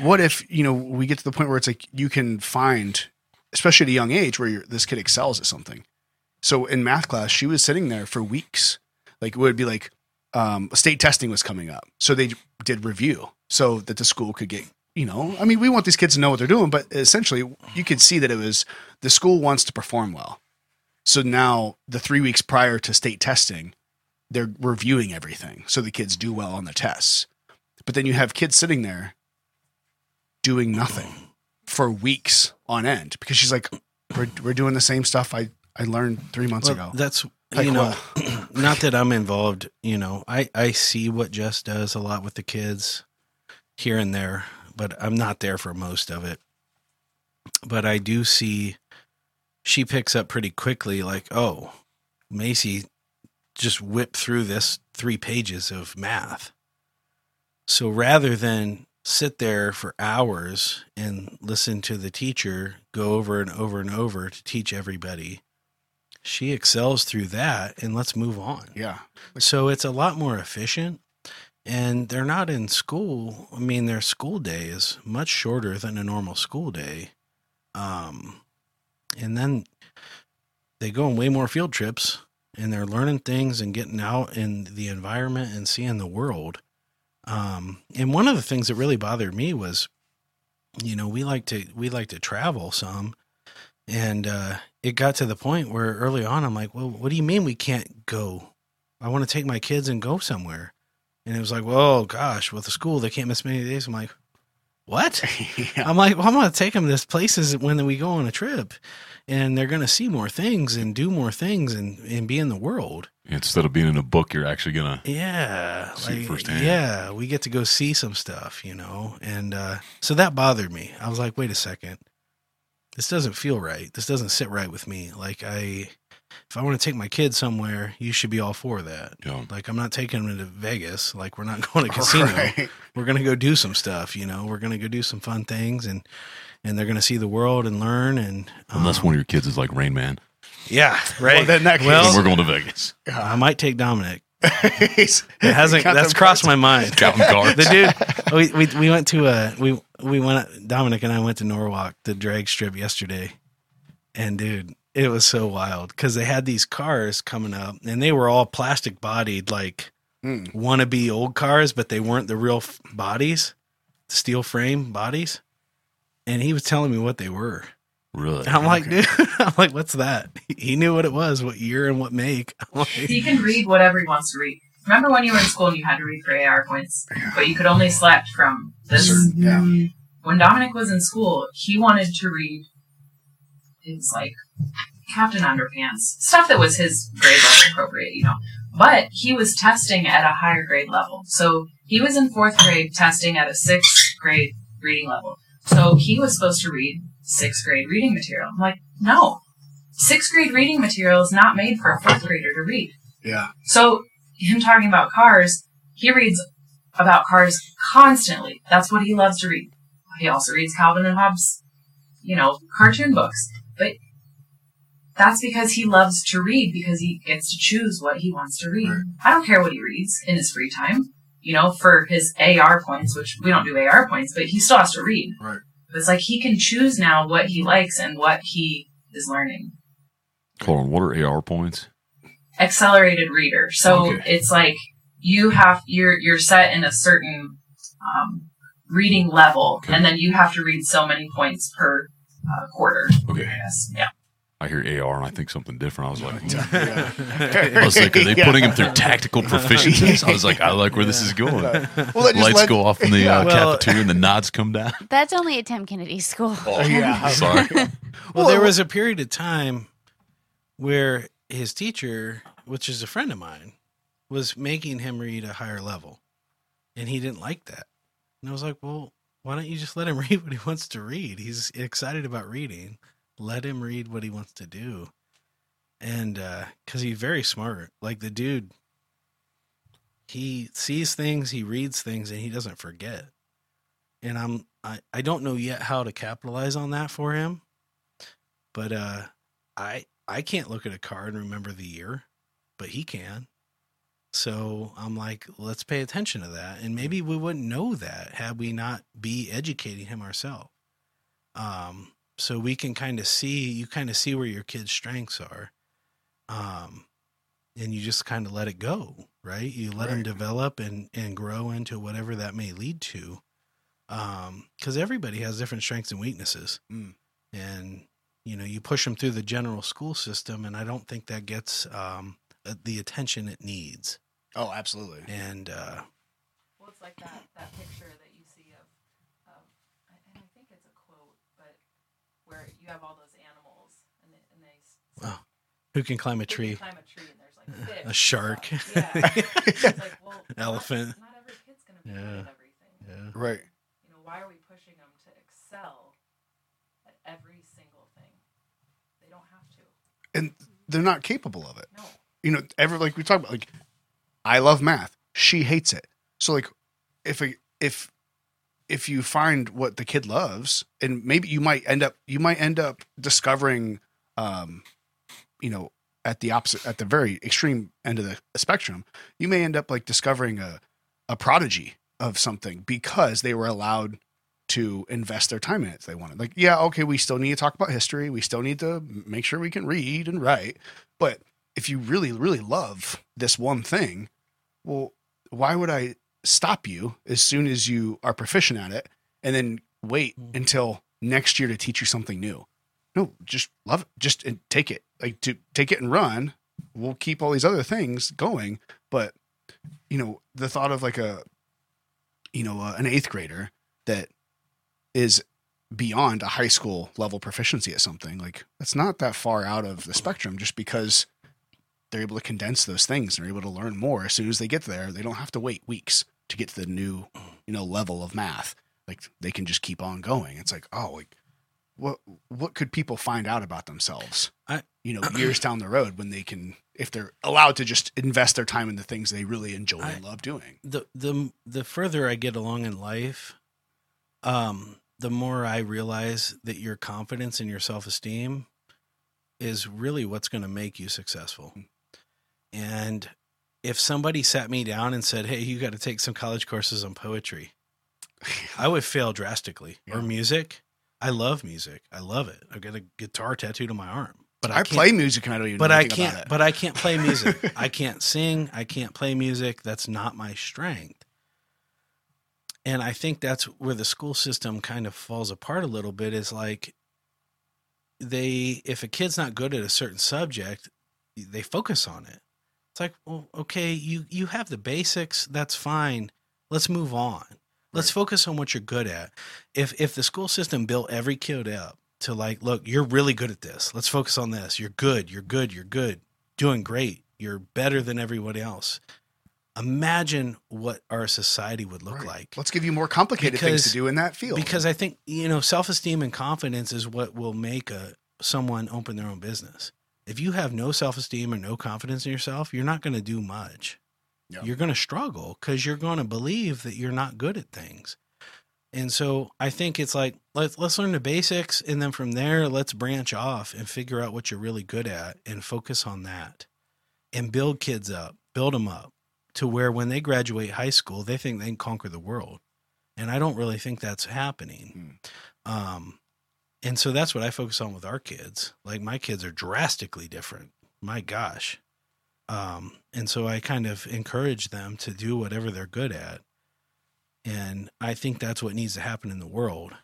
what if you know we get to the point where it's like you can find especially at a young age where this kid excels at something. So in math class, she was sitting there for weeks. Like it would be like um, state testing was coming up, so they did review so that the school could get. You know, I mean, we want these kids to know what they're doing, but essentially, you could see that it was the school wants to perform well. So now, the three weeks prior to state testing, they're reviewing everything so the kids do well on the tests. But then you have kids sitting there doing nothing for weeks on end because she's like, "We're we're doing the same stuff I I learned three months Well, ago." that's you know, (clears throat) not that I'm involved. You know, I I see what Jess does a lot with the kids here and there, but I'm not there for most of it. But I do see she picks up pretty quickly. Like, oh, Macy just whipped through this three pages of math. So rather than sit there for hours and listen to the teacher go over and over and over to teach everybody, she excels through that and let's move on. yeah, So it's a lot more efficient. And they're not in school. I mean, their school day is much shorter than a normal school day. Um, and then they go on way more field trips and they're learning things and getting out in the environment and seeing the world. Um, and one of the things that really bothered me was, you know, we like to we like to travel some, and uh, it got to the point where early on I'm like, well, what do you mean we can't go? I want to take my kids and go somewhere, and it was like, well, gosh, with the school they can't miss many days. I'm like, what? (laughs) yeah. I'm like, well, I'm going to take them to places when we go on a trip, and they're going to see more things and do more things and, and be in the world. Instead of being in a book, you're actually gonna. Yeah, See it like, firsthand. yeah, we get to go see some stuff, you know, and uh, so that bothered me. I was like, wait a second, this doesn't feel right. This doesn't sit right with me. Like I, if I want to take my kids somewhere, you should be all for that. Know, Like I'm not taking them to Vegas. Like we're not (laughs) going to (laughs) casino. Right. We're gonna go do some stuff. You know, we're gonna go do some fun things, and and they're gonna see the world and learn. And unless um, one of your kids is like Rain Man, yeah, (laughs) right. Well, then that case- Well, then we're going to Vegas. I might take Dominic It hasn't. That's crossed my mind. The dude (laughs) we, we we went to a we we went Dominic and I went to Norwalk the drag strip yesterday, and dude, it was so wild because they had these cars coming up and they were all plastic bodied like Hmm. wannabe old cars, but they weren't the real f- bodies, steel frame bodies. And he was telling me what they were. Really? And I'm like, Okay. dude, (laughs) I'm like, what's that? He knew what it was, what year and what make. (laughs) Like, He can read whatever he wants to read. Remember when you were in school and you had to read for AR points, but you could only select from this. Certain- yeah. Mm-hmm. When Dominic was in school, he wanted to read. It was like Captain Underpants stuff that was his grade level appropriate, you know. But he was testing at a higher grade level, so he was in fourth grade testing at a sixth grade reading level. So he was supposed to read sixth grade reading material. I'm like, no, sixth grade reading material is not made for a fourth grader to read. Yeah. So him talking about cars, he reads about cars constantly. That's what he loves to read. He also reads Calvin and Hobbes, you know, cartoon books. But that's because he loves to read because he gets to choose what he wants to read. Right. I don't care what he reads in his free time, you know, for his AR points, which we don't do AR points, but he still has to read. Right. It's like he can choose now what he likes and what he is learning. Hold on. What are AR points? Accelerated reader. So Okay. it's like you have you're you're set in a certain um, reading level, Okay. and then you have to read so many points per uh, quarter. Okay. guess. Yeah. I hear AR and I think something different. I was like, Yeah. I was like, are they Yeah. putting him through tactical proficiencies? I was like, I like where this is going. Well, that just Lights led- go off in the uh, Well- cafeteria and the nods come down. (laughs) That's only at Tim Kennedy School. Oh, yeah. Sorry. Well, (laughs) Well, there was a period of time where his teacher, which is a friend of mine, was making him read a higher level, and he didn't like that. And I was like, "Well, why don't you just let him (laughs) read what he wants to read? He's excited about reading. Let him read what he wants to do." And because he's very smart, like the dude, he sees things, he reads things, and he doesn't forget. And I'm I, I don't know yet how to capitalize on that for him but uh i i can't look at a card and remember the year but he can. So i'm like let's pay attention to that. And maybe we wouldn't know that had we not be educating him ourselves. Um so we can kind of see you kind of see where your kid's strengths are. Um and you just kind of let it go right? You let him Right. develop and and grow into whatever that may lead to. Um because everybody has different strengths and weaknesses. Mm. and you know you push them through the general school system and i don't think that gets um uh, the attention it needs Oh, absolutely. and uh Well, it's like that that picture that you see of, of and I think it's a quote, but where you have all those animals and they, and they Oh, who can climb a they can tree climb a tree, and there's like (laughs) fish a shark. Yeah. It's like, well, (laughs) not- Elephant. Not, every kid's gonna be Yeah. good at everything. yeah Right. You know, why are we pushing them to excel at every single thing? They don't have to. And they're not capable of it. No. You know, ever like we talk about like I love math. She hates it. So like if a, if if you find what the kid loves and maybe you might end up you might end up discovering um you know at the opposite at the very extreme end of the spectrum you may end up like discovering a a prodigy of something because they were allowed to invest their time in it if they wanted. Like yeah okay we still need to talk about history. We still need to make sure we can read and write. But if you really really love this one thing well why would i stop you as soon as you are proficient at it and then wait Mhm. until next year to teach you something new? No just love it. Just take it. Like to take it and run. We'll keep all these other things going. But you know the thought of like a you know uh, an eighth grader that is beyond a high school level proficiency at something. Like that's not that far out of the spectrum just because they're able to condense those things and are able to learn more. As soon as they get there they don't have to wait weeks to get to the new you know level of math. Like they can just keep on going. It's like oh like what what could people find out about themselves I- you know (clears throat) years down the road when they can if they're allowed to just invest their time in the things they really enjoy and love doing? The the the further I get along in life, um, the more I realize that your confidence and your self esteem is really what's going to make you successful. And if somebody sat me down and said, "Hey, you got to take some college courses on poetry," I would fail drastically. (laughs) Or music. I love music. I love it. I've got a guitar tattooed on my arm. But I, I, play music and I don't even but I can't but I can't play music. (laughs) I can't sing, I can't play music. That's not my strength. And I think that's where the school system kind of falls apart a little bit is like they if a kid's not good at a certain subject, they focus on it. It's like, well, okay, you you have the basics, that's fine. Let's move on. Let's focus on what you're good at. If if the school system built every kid up to like, look, you're really good at this. Let's focus on this. You're good. You're good. You're good. Doing great. You're better than everyone else. Imagine what our society would look Right. like. Let's give you more complicated things to do in that field. Because I think you know self-esteem and confidence is what will make a someone open their own business. If you have no self-esteem or no confidence in yourself, you're not going to do much. Yeah. You're going to struggle because you're going to believe that you're not good at things. And so I think it's like let's let's learn the basics, and then from there let's branch off and figure out what you're really good at and focus on that, and build kids up, build them up to where when they graduate high school, they think they can conquer the world and I don't really think that's happening. Um, and so that's what I focus on with our kids. Like my kids are drastically different. My gosh. Um, and so I kind of encourage them to do whatever they're good at. And I think that's what needs to happen in the world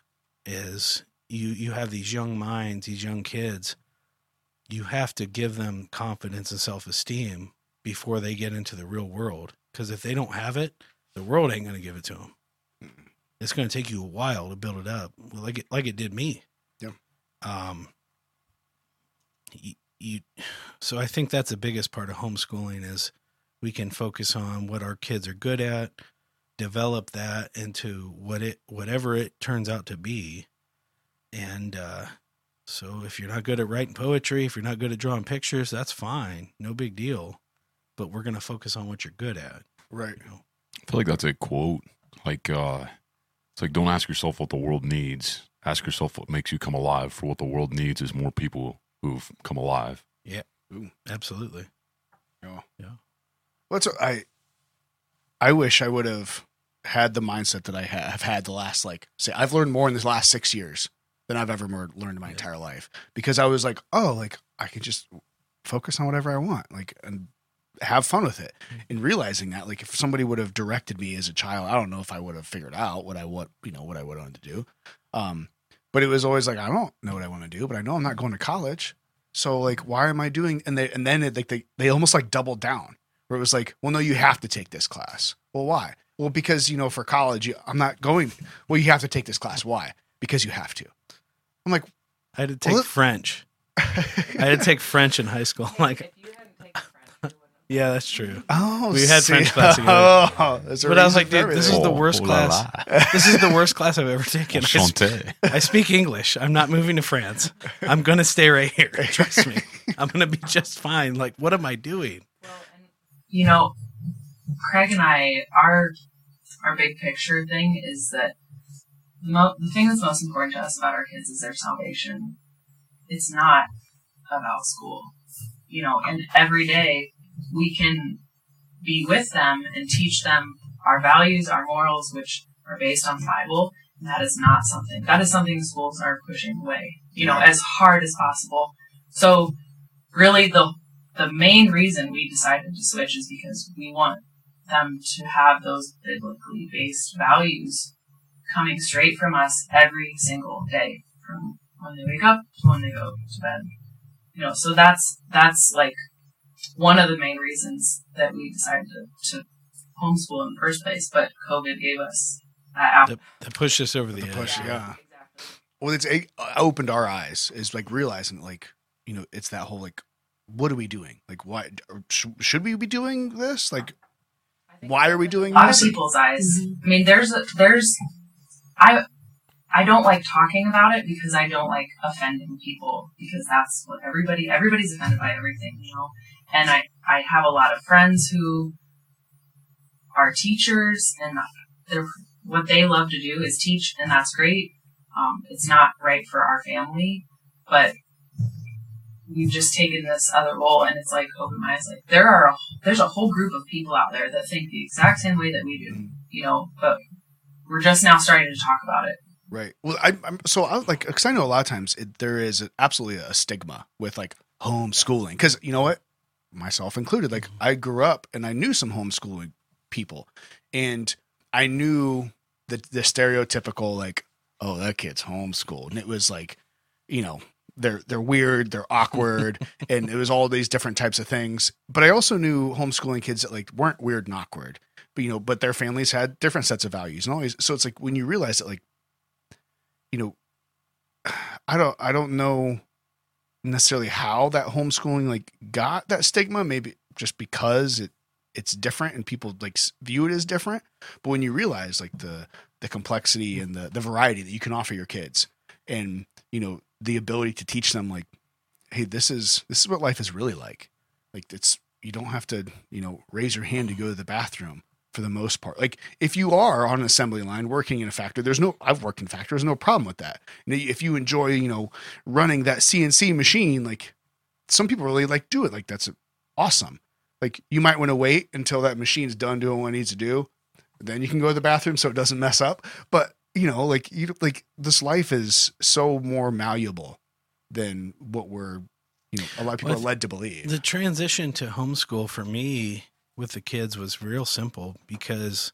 is you you have these young minds, these young kids. You have to give them confidence and self-esteem before they get into the real world because if they don't have it, the world ain't going to give it to them it's going to take you a while to build it up like it like it did me. Yeah. um you, you so i think that's the biggest part of homeschooling is we can focus on what our kids are good at develop that into what it whatever it turns out to be. And uh so if you're not good at writing poetry if you're not good at drawing pictures that's fine no big deal but we're going to focus on what you're good at right. you know I feel like that's a quote. Like, uh, it's like, don't ask yourself what the world needs. Ask yourself what makes you come alive. For what the world needs is more people who've come alive. Yeah. Absolutely Yeah. Yeah. What's I? I wish I would have had the mindset that I ha- have had the last like say I've learned more in the last six years than I've ever more learned in my Yeah. entire life because I was like, oh, like I can just focus on whatever I want, like and have fun with it. And realizing that, like, if somebody would have directed me as a child, I don't know if I would have figured out what I what you know what I would want to do. Um, but it was always like I don't know what I want to do, but I know I'm not going to college. So like, why am I doing? And they and then it, like they they almost like doubled down where it was like, well, no, you have to take this class. Well, why? Well, because you know, for college, you, I'm not going. Well, you have to take this class. Why? Because you have to. I'm like, I had to take Well, French. I had to take French in high school. (laughs) Like, yeah, that's true. oh, We had see- French class together. (laughs) Oh, there's a But I was like, dude, this is the worst Oh, class. la. (laughs) This is the worst class I've ever taken. I, sp- I speak English. I'm not moving to France. I'm gonna stay right here. (laughs) Trust me. I'm gonna be just fine. Like, what am I doing? you know, Craig and I, our our big picture thing is that the, mo- the thing that's most important to us about our kids is their salvation. It's not about school, you know. And every day we can be with them and teach them our values, our morals, which are based on Bible. And that is not something that is something schools are pushing away, you know, as hard as possible. So really the the main reason we decided to switch is because we want them to have those biblically based values coming straight from us every single day from when they wake up to when they go to bed you know so that's that's like one of the main reasons that we decided to, to homeschool in the first place but covid gave us that out That, that pushed us over the, The edge. push, yeah. exactly. well it's it uh, opened our eyes is like realizing like you know it's that whole like what are we doing like why sh- should we be doing this like why are we doing a lot of this people's eyes. Mm-hmm. I mean, there's a, there's I I don't like talking about it because I don't like offending people because that's what everybody everybody's offended by everything, you know. And I I have a lot of friends who are teachers and they're what they love to do is teach and that's great. Um, it's not right for our family, but we've just taken this other role and it's like open my eyes. Like there are a, there's a whole group of people out there that think the exact same way that we do, you know, but we're just now starting to talk about it. Right. Well, I, I'm so I like because I know a lot of times it, there is absolutely a stigma with like homeschooling because you know what, myself included. Like I grew up and I knew some homeschooling people, and I knew the the stereotypical like, oh, that kid's homeschooled, and it was like, you know, they're they're weird, they're awkward, (laughs) and it was all these different types of things. But I also knew homeschooling kids that like weren't weird and awkward, but you know, but their families had different sets of values and always. So it's like when you realize that like you know, (sighs) I don't I don't know necessarily how that homeschooling like got that stigma. Maybe just because it it's different and people like view it as different. But when you realize like the the complexity and the the variety that you can offer your kids, and you know the ability to teach them like, hey, this is this is what life is really like. Like it's you don't have to you know raise your hand to go to the bathroom for the most part. Like if you are on an assembly line working in a factory, there's no I've worked in factories, no problem with that. And if you enjoy, you know, running that CNC machine, like some people really like do it. Like that's awesome. Like you might want to wait until that machine's done doing what it needs to do. Then you can go to the bathroom so it doesn't mess up. But you know, like you like this life is so more malleable than what we're you know, a lot of people Well, are led to believe. The transition to homeschool for me with the kids was real simple because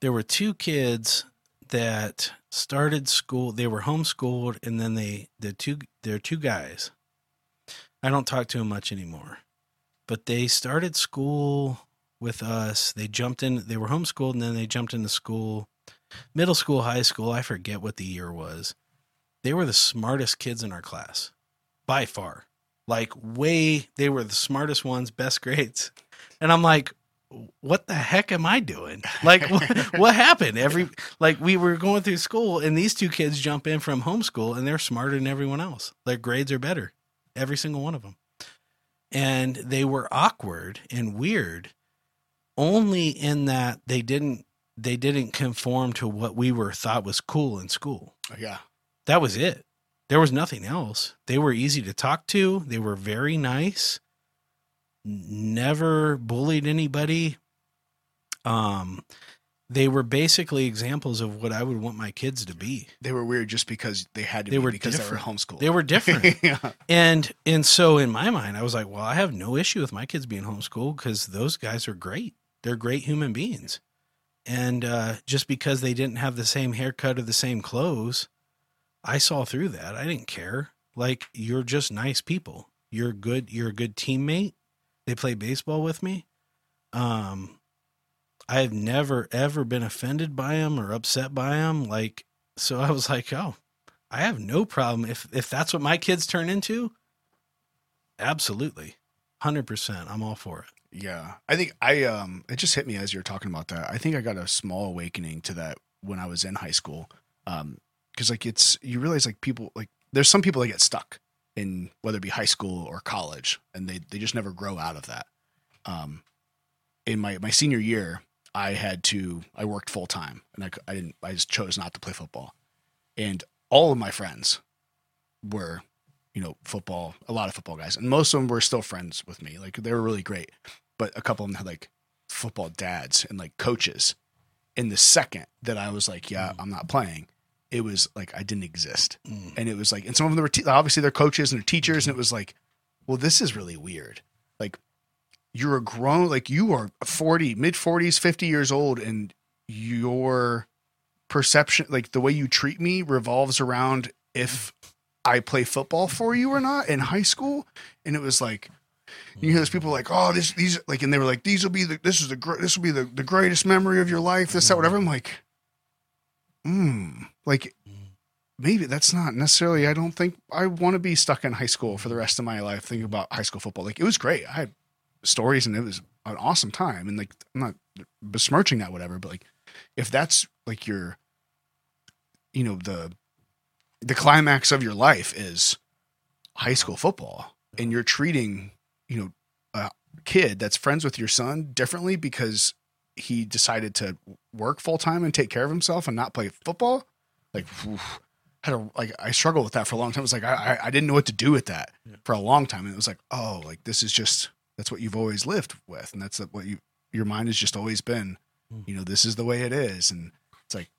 there were two kids that started school. They were homeschooled, and then they the two they're two guys. I don't talk to them much anymore, but they started school with us. They jumped in. They were homeschooled, and then they jumped into school, middle school, high school. I forget what the year was. They were the smartest kids in our class, by far like way they were the smartest ones best (laughs) grades and i'm like what the heck am i doing like what, (laughs) what happened every like we were going through school and these two kids jump in from homeschool and they're smarter than everyone else their grades are better every single one of them and they were awkward and weird only in that they didn't they didn't conform to what we were thought was cool in school oh, yeah. that was it. There was nothing else. They were easy to talk to. They were very nice. Never bullied anybody. Um, they were basically examples of what I would want my kids to be. They were weird just because they had to They be were because different. they were homeschooled. They were different. (laughs) yeah. and and so in my mind, I was like, well, I have no issue with my kids being homeschooled because those guys are great. They're great human beings. And uh, just because they didn't have the same haircut or the same clothes, I saw through that. I didn't care. Like you're just nice people. You're good. You're a good teammate. They play baseball with me. Um, I've never ever been offended by them or upset by them. Like so, I was like, oh, I have no problem if if that's what my kids turn into. Absolutely, hundred percent. I'm all for it. Yeah. I think I um it just hit me as you were talking about that. I think I got a small awakening to that when I was in high school. Um cuz like it's you realize like people like there's some people that get stuck in whether it be high school or college and they they just never grow out of that. Um in my my senior year, I had to I worked full time and I, I didn't I just chose not to play football. And all of my friends were you know, football, a lot of football guys, and most of them were still friends with me. Like they were really great, but a couple of them had like football dads and like coaches. in the second that I was like, yeah, I'm not playing, it was like I didn't exist. Mm. And it was like, and some of them were te- obviously they're coaches and they're teachers, and it was like, well, this is really weird. Like you're a grown, like you are 40, mid 40s, 50 years old, and your perception, like the way you treat me, revolves around if I play football for you or not in high school. And it was like, you hear those people like, oh, this, these, like, and they were like, these will be the, this is the, this will be the, the greatest memory of your life, this, that, whatever. I'm like, hmm, like, maybe that's not necessarily, I don't think I want to be stuck in high school for the rest of my life thinking about high school football. Like, it was great. I had stories and it was an awesome time. And like, I'm not besmirching that, whatever, but like, if that's like your, you know, the, the climax of your life is high school football and you're treating you know a kid that's friends with your son differently because he decided to work full time and take care of himself and not play football like had a like I struggled with that for a long time. It was like I I, I didn't know what to do with that Yeah. for a long time, and it was like oh like this is just that's what you've always lived with, and that's what you your mind has just always been. Mm. You know, this is the way it is, and it's like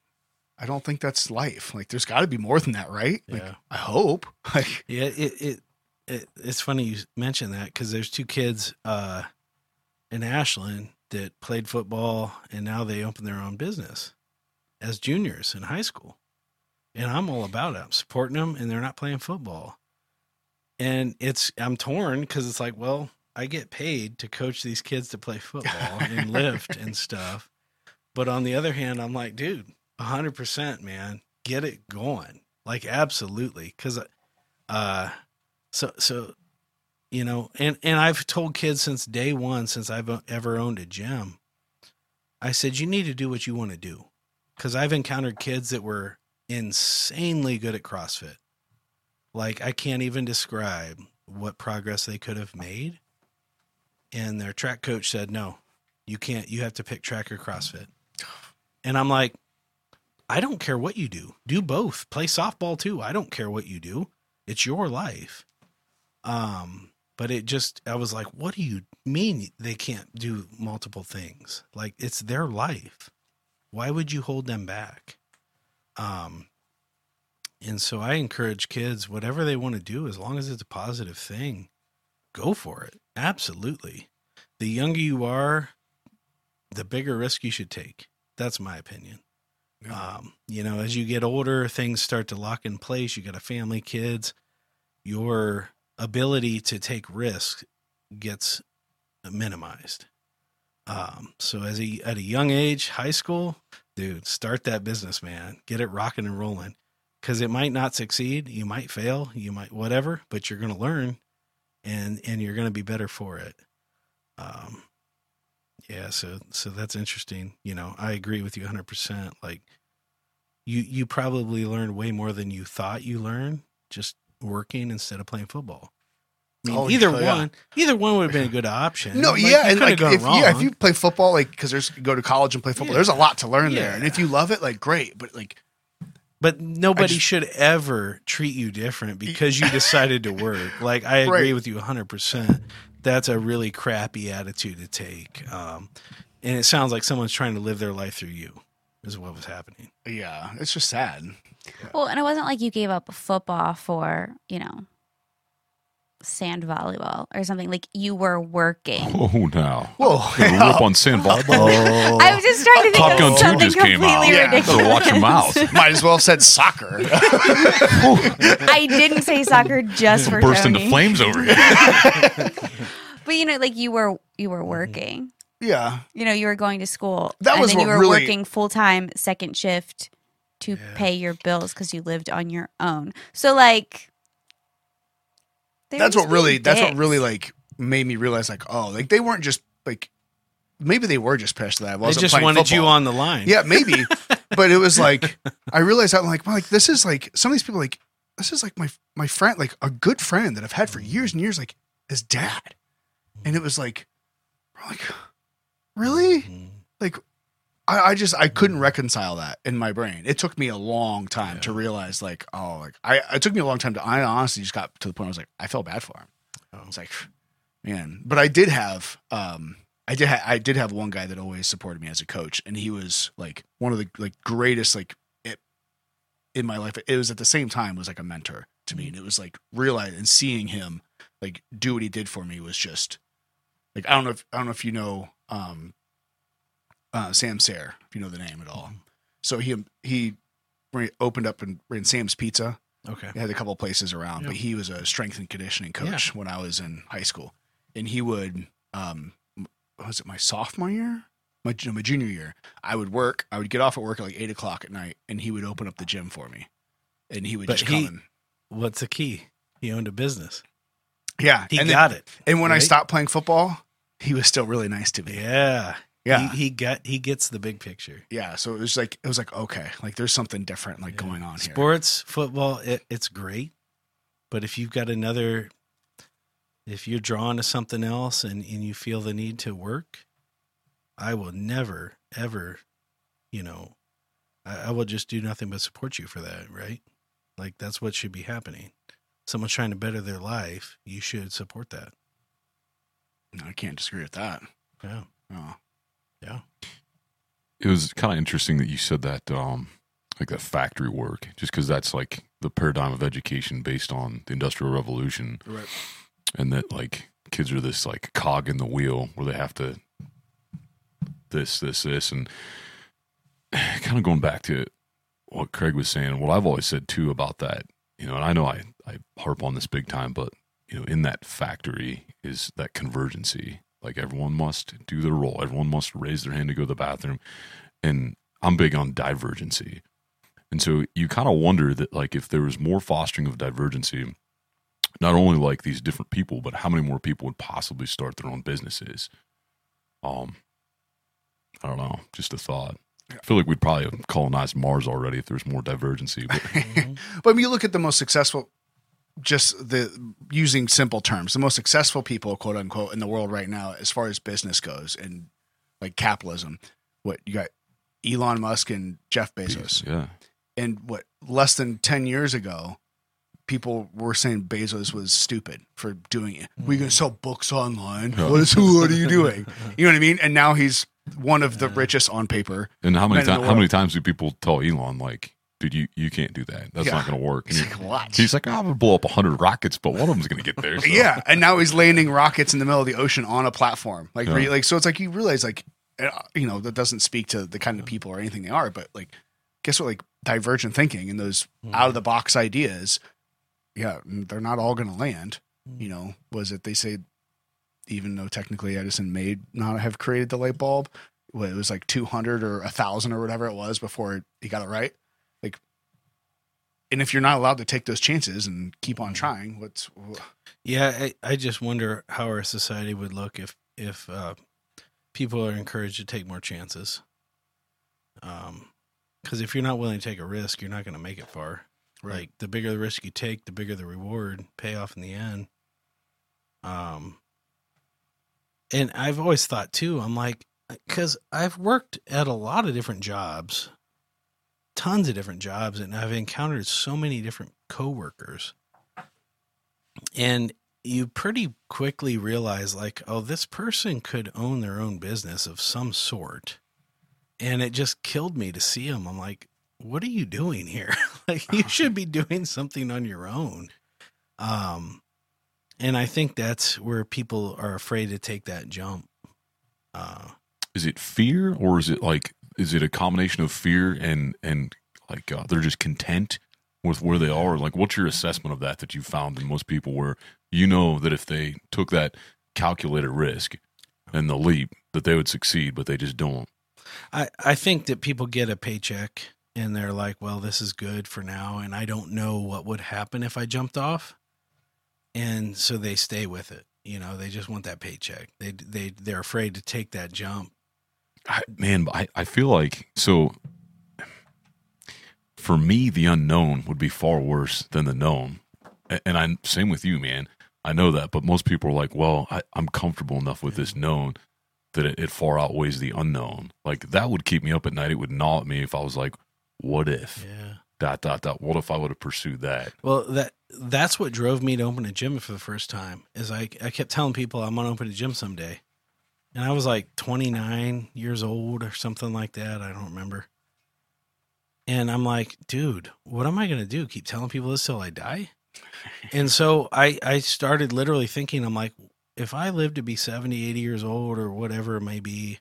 I don't think that's life. Like there's got to be more than that, right? Like Yeah. I hope. (laughs) Like Yeah, it it, it it's funny you mention that because there's two kids uh, in Ashland that played football and now they open their own business as juniors in high school, and I'm all about it. I'm supporting them, and they're not playing football, and it's I'm torn because it's like, well, I get paid to coach these kids to play football (laughs) and lift and stuff, but on the other hand, I'm like, dude, hundred percent, man, get it going, like absolutely, because uh so so you know and and i've told kids since day one since i've ever owned a gym i said you need to do what you want to do. Because i've encountered kids that were insanely good at crossfit. Like i can't even describe what progress they could have made. And their track coach said no you can't you have to pick track or crossfit. And i'm like i don't care what you do. Do both. Play softball too. I don't care what you do. It's your life. Um but it just i was like what do you mean they can't do multiple things? Like it's their life. Why would you hold them back? Um and so i encourage kids whatever they want to do as long as it's a positive thing go for it. Absolutely. The younger you are the bigger risk you should take. That's my opinion. Um, you know, as you get older, things start to lock in place. You got a family, kids. Your ability to take risks gets minimized. Um, so as a at a young age, high school, dude, start that business, man. Get it rocking and rolling. Because it might not succeed, you might fail, you might whatever, but you're to learn, and and you're to be better for it. Um, yeah, so so that's interesting. You know, I agree with you 100%. Like you you probably learned way more than you thought you learned just working instead of playing football. I mean, Oh, either yeah. one, either one would have been a good option. No, Like, yeah, and like if gone yeah, if you play football, like because there's go to college and play football, Yeah. there's a lot to learn there, and if you love it, like great. But like, But nobody just- should ever treat you different because you decided to work. Like I agree Right. with you 100%. That's a really crappy attitude to take. Um, and it sounds like someone's trying to live their life through you is what was happening. yeah, it's just sad. Well, and it wasn't like you gave up football for, you know, sand volleyball or something. Like you were working. (laughs) Oh, now. Whoa, Gonna rip on sand volleyball. Oh. I was just trying to think Top of Gun 2 just came out. Yeah. ridiculous. Better watch your mouth. (laughs) might as well have said soccer. (laughs) I didn't say soccer just for Burst Tony. into flames over here. But you know, like you were you were working. yeah, You know, you were going to school. That and was then you were really- working full time second shift to Yeah. pay your bills because you lived on your own. So like that's what really being that's what really like made me realize like oh like they weren't just like maybe they were just pissed that I They wasn't just playing wanted you on the line. Yeah, maybe. (laughs) but it was like I realized I'm like, well, like this is like some of these people like this is like my my friend, like a good friend that I've had for years and years, like his dad. And it was like, we're like, really? Mhm. Like I, I just I couldn't reconcile that in my brain. It took me a long time to realize like, oh, like I it took me a long time to I honestly just got to the point where I was like, I felt bad for him. Oh. I was like, man. But I did have um I did ha- I did have one guy that always supported me as a coach, and he was like one of the like greatest like it, in my life. It was at the same time was like a mentor to me, and it was like realizing and seeing him like do what he did for me was just like I don't know if I don't know if you know um uh Sam Sayre if you know the name at all. So he he opened up and ran Sam's Pizza. Okay. He had a couple places around, Yeah. but he was a strength and conditioning coach when I was in high school, and he would um was it my sophomore year? My, no, my junior year, I would work. I would get off at work at like eight o'clock at night, and he would open up the gym for me, and he would But just he- come. What's the key? He owned a business. Yeah, He and then- got it. And when I stopped playing football, he was still really nice to me. Yeah. Yeah. He, he got he gets the big picture. Yeah. So it was like it was like okay, like there's something different like Yeah. going on here. Sports, football, it, it's great. But if you've got another, if you're drawn to something else and, and you feel the need to work, I will never, ever, you know, I, I will just do nothing but support you for that, right? Like that's what should be happening. Someone's trying to better their life, you should support that. No, I can't disagree with that. Yeah. Oh. It was kind of interesting that you said that, um, like that factory work, just because that's like the paradigm of education based on the Industrial Revolution, Right. and that like kids are this like cog in the wheel where they have to this, this, this, and (sighs) kind of going back to what Craig was saying, what I've always said too about that, you know, and I know I, I harp on this big time, but you know, in that factory is that convergency. Like everyone must do their role. Everyone must raise their hand to go to the bathroom. And I'm big on divergency. And so you kind of wonder that like if there was more fostering of divergency, not only like these different people, but how many more people would possibly start their own businesses. Um I don't know, just a thought. I feel like we'd probably have colonized Mars already if there was more divergency. But (laughs) But when you look at the most successful, just the using simple terms, the most successful people, quote unquote, in the world right now, as far as business goes and like capitalism, what you got Elon Musk and Jeff Bezos. yeah. And what less than 10 years ago, people were saying Bezos was stupid for doing it. We can mm. sell books online. Yeah. What is what are you doing? (laughs) You know what I mean? And now he's one of the richest on paper. And how many times? How many times do people tell Elon like, "Dude, you, you can't do that. That's Yeah. not going to work." And He's he- like, what? he's like, oh, "I'm going to blow up hundred rockets, but one of them's going to get there." (laughs) so." Yeah, and now he's landing rockets in the middle of the ocean on a platform. Like, Yeah. re- like so, it's like you realize, like, uh, you know, that doesn't speak to the kind of people or anything they are, but like, guess what? Like, divergent thinking and those hmm. out of the box ideas, yeah, mm, they're not all going to land. You hmm. know, was it they say, even though technically Edison may not have created the light bulb, it was like two hundred or a thousand or whatever it was before he got it right. And if you're not allowed to take those chances and keep on trying, what's Yeah, I, I just wonder how our society would look if if uh, people are encouraged to take more chances. Um, because if you're not willing to take a risk, you're not going to make it far. Like the bigger the risk you take, the bigger the reward payoff in the end. Um, and I've always thought too. I'm like, because I've worked at a lot of different jobs, tons of different jobs, and I've encountered so many different coworkers. And you pretty quickly realize like oh this person could own their own business of some sort. And it just killed me to see them i'm like what are you doing here? (laughs) Like you (laughs) should be doing something on your own. Um and i think that's where people are afraid to take that jump. Uh Is it fear, or is it like, is it a combination of fear and and like uh, they're just content with where they are? Like, what's your assessment of that that you found in most people, where you know that if they took that calculated risk and the leap, that they would succeed, but they just don't. I, I think that people get a paycheck and they're like, well, this is good for now. And I don't know what would happen if I jumped off. And so they stay with it. You know, they just want that paycheck. They, they, they're afraid to take that jump. I, man, I, I feel like so for me, the unknown would be far worse than the known. And I'm same with you, man. I know that, but most people are like, well, I, I'm comfortable enough with this known that it, it far outweighs the unknown. Like that would keep me up at night. It would gnaw at me if I was like, what if Yeah. dot dot dot? What if I would have pursued that? Well, that, that's what drove me to open a gym for the first time is I, I kept telling people I'm going to open a gym someday. And I was like 29 years old or something like that. I don't remember. And I'm like, dude, what am I going to do? Keep telling people this till I die? (laughs) and so I, I started literally thinking, I'm like, if I live to be 70, 80 years old or whatever it may be,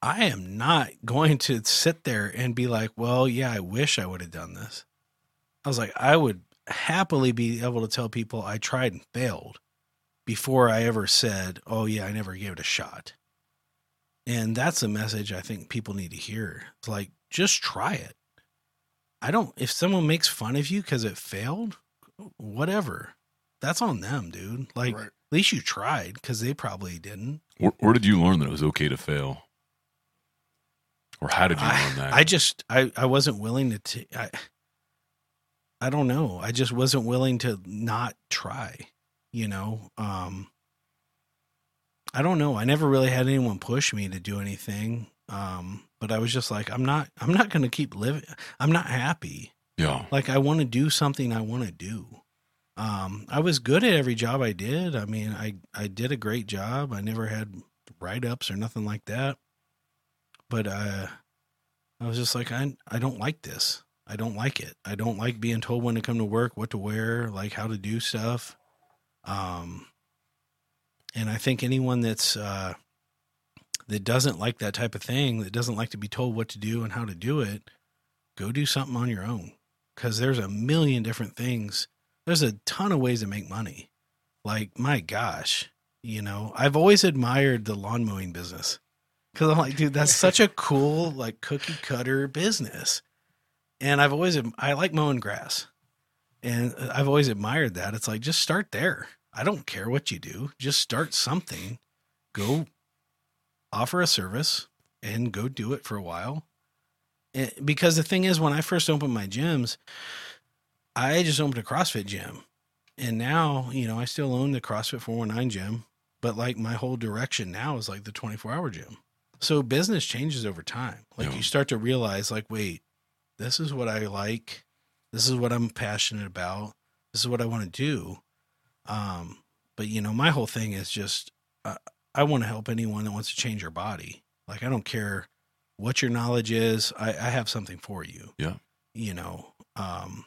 I am not going to sit there and be like, well, yeah, I wish I would have done this. I was like, I would happily be able to tell people I tried and failed before I ever said, oh, yeah, I never gave it a shot. And that's a message I think people need to hear. It's like, just try it. I don't, if someone makes fun of you because it failed, whatever. That's on them, dude. Like, Right. at least you tried because they probably didn't. Where, where did you learn that it was okay to fail? Or how did you learn that? I just I I wasn't willing to t- I I don't know. I just wasn't willing to not try, you know. Um I don't know. I never really had anyone push me to do anything. Um but I was just like I'm not I'm not going to keep living I'm not happy. Yeah. Like I want to do something I want to do. Um, I was good at every job I did. I mean, I I did a great job. I never had write ups or nothing like that. But uh, I was just like, I I don't like this. I don't like it. I don't like being told when to come to work, what to wear, like how to do stuff. Um, and I think anyone that's uh, that doesn't like that type of thing, that doesn't like to be told what to do and how to do it, go do something on your own. Because there's a million different things. There's a ton of ways to make money. Like my gosh, you know, I've always admired the lawn mowing business because I'm like, dude, that's (laughs) such a cool like cookie cutter business. And I've always I like mowing grass, and I've always admired that. It's like just start there. I don't care what you do, just start something. Go offer a service and go do it for a while. And because the thing is, when I first opened my gyms, I just opened a CrossFit gym. And now, you know, I still own the CrossFit 419 gym, but like my whole direction now is like the 24 hour gym. So business changes over time. Like Yeah. you start to realize, like, wait, this is what I like. This is what I'm passionate about. This is what I want to do. Um, but you know, my whole thing is just uh, I want to help anyone that wants to change their body. Like I don't care what your knowledge is. I, I have something for you. Yeah. You know, um,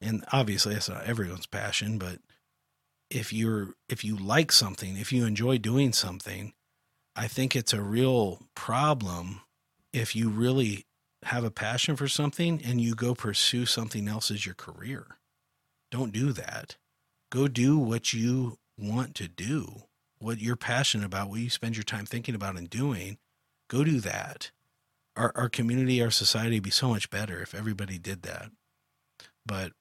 and obviously that's not everyone's passion, but if you're if you like something, if you enjoy doing something, I think it's a real problem if you really have a passion for something and you go pursue something else as your career. Don't do that. Go do what you want to do, what you're passionate about, what you spend your time thinking about and doing. Go do that. Our our community, our society would be so much better if everybody did that. But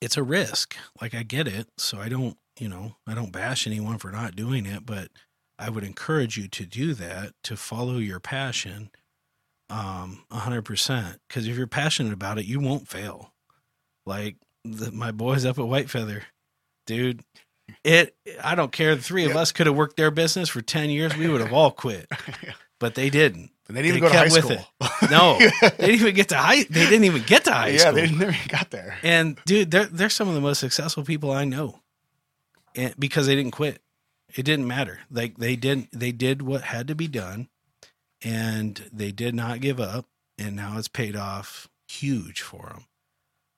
it's a risk. Like I get it. So I don't, you know, I don't bash anyone for not doing it, but I would encourage you to do that, to follow your passion um 100% because if you're passionate about it you won't fail like the, my boys up at white feather dude it i don't care the three of Yeah. us could have worked their business for 10 years we would have all quit (laughs) but they didn't But they didn't They even go to high school. no (laughs) they didn't even get to high they didn't even get to high yeah, school Yeah, they never even got there. and dude, they're they're some of the most successful people I know, and because they didn't quit, it didn't matter. Like they didn't, they did what had to be done, and they did not give up, and now it's paid off huge for them.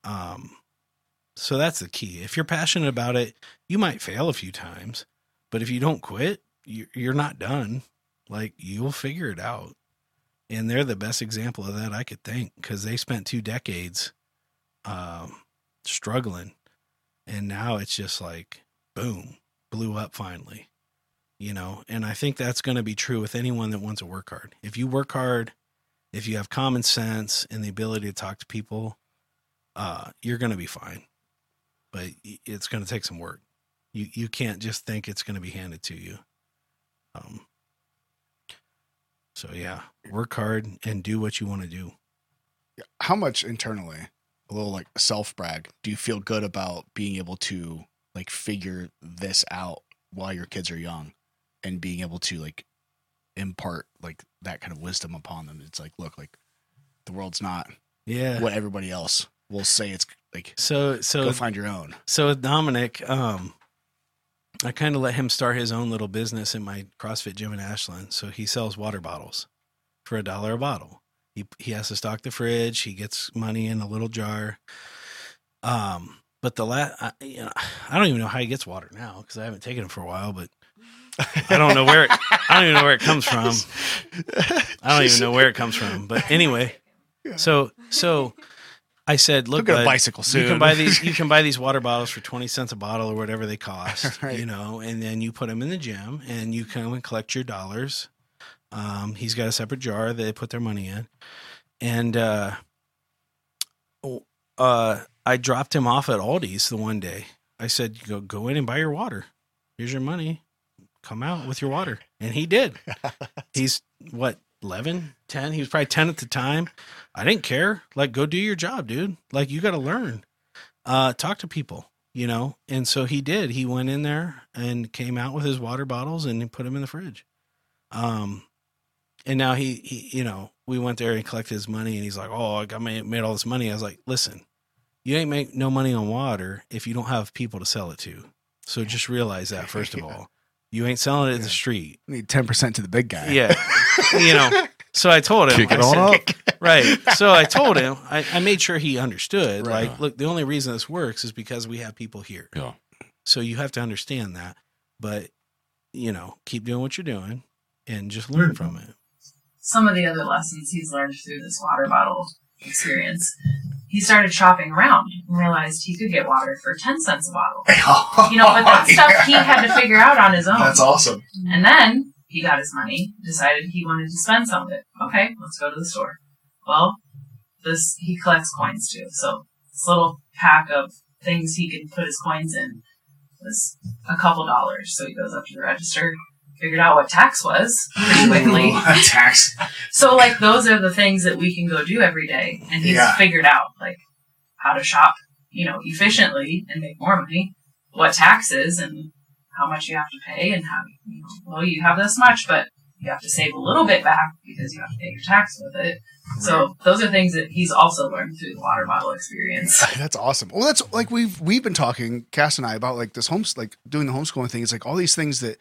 Um, so that's the key. If you're passionate about it, you might fail a few times, but if you don't quit, you're not done. Like you'll figure it out. And they're the best example of that I could think because they spent two decades um, struggling. And now it's just like, boom, blew up finally. You know, and I think that's going to be true with anyone that wants to work hard. If you work hard, if you have common sense and the ability to talk to people, uh, you're going to be fine. But it's going to take some work. You you can't just think it's going to be handed to you. Um. So yeah, work hard and do what you want to do. How much internally, a little like self brag, do you feel good about being able to like figure this out while your kids are young and being able to like impart like that kind of wisdom upon them? It's like, look, like the world's not Yeah. what everybody else will say it's like So so go find your own. So with Dominic, um, I kind of let him start his own little business in my CrossFit gym in Ashland. So he sells water bottles for a dollar a bottle. He he has to stock the fridge. He gets money in a little jar. Um, but the last, I, you know, I don't even know how he gets water now because I haven't taken him for a while. But I don't know where it, I don't even know where it comes from. I don't even know where it comes from. But anyway, (laughs) so so I said, look, a bicycle soon. you can buy these. You (laughs) can buy these water bottles for twenty cents a bottle or whatever they cost. (laughs) Right. You know, and then you put them in the gym, and you come and collect your dollars. Um, he's got a separate jar that they put their money in, and uh, uh, I dropped him off at Aldi's the one day. I said, "Go go in and buy your water. Here's your money. Come out with your water." And he did. (laughs) He's what 11, 10? He was probably 10 at the time. I didn't care. Like, go do your job, dude. Like, you got to learn. Uh, talk to people, you know? And so he did. He went in there and came out with his water bottles and put them in the fridge. Um, And now he, he, you know, we went there and collected his money, and he's like, "Oh, I got made, made all this money." I was like, "Listen, you ain't make no money on water if you don't have people to sell it to. So just realize that first of (laughs) Yeah. all, you ain't selling it at Yeah. the street. Need ten percent to the big guy. Yeah, you know." (laughs) So I told him, Kick it I on said- up. right. (laughs) So I told him, I, I made sure he understood. Right. Like, look, the only reason this works is because we have people here. Yeah. So you have to understand that. But, you know, keep doing what you're doing and just learn from it. Some of the other lessons he's learned through this water bottle experience, he started shopping around and realized he could get water for 10 cents a bottle. (laughs) You know, but that oh stuff he had to figure out on his own. That's awesome. And then he got his money, decided he wanted to spend some of it. Okay, let's go to the store. Well, this he collects coins too. So this little pack of things he can put his coins in was a couple dollars. So he goes up to the register, figured out what tax was pretty (laughs) quickly. Tax. So like those are the things that we can go do every day, and he's Yeah. figured out like how to shop, you know, efficiently and make more money, what taxes and how much you have to pay, and how you know, well you have this much, but you have to save a little bit back because you have to pay your tax with it. So those are things that he's also learned through the water bottle experience. That's awesome. Well, that's like we've we've been talking, Cass and I, about like this homes like doing the homeschooling thing. It's like all these things that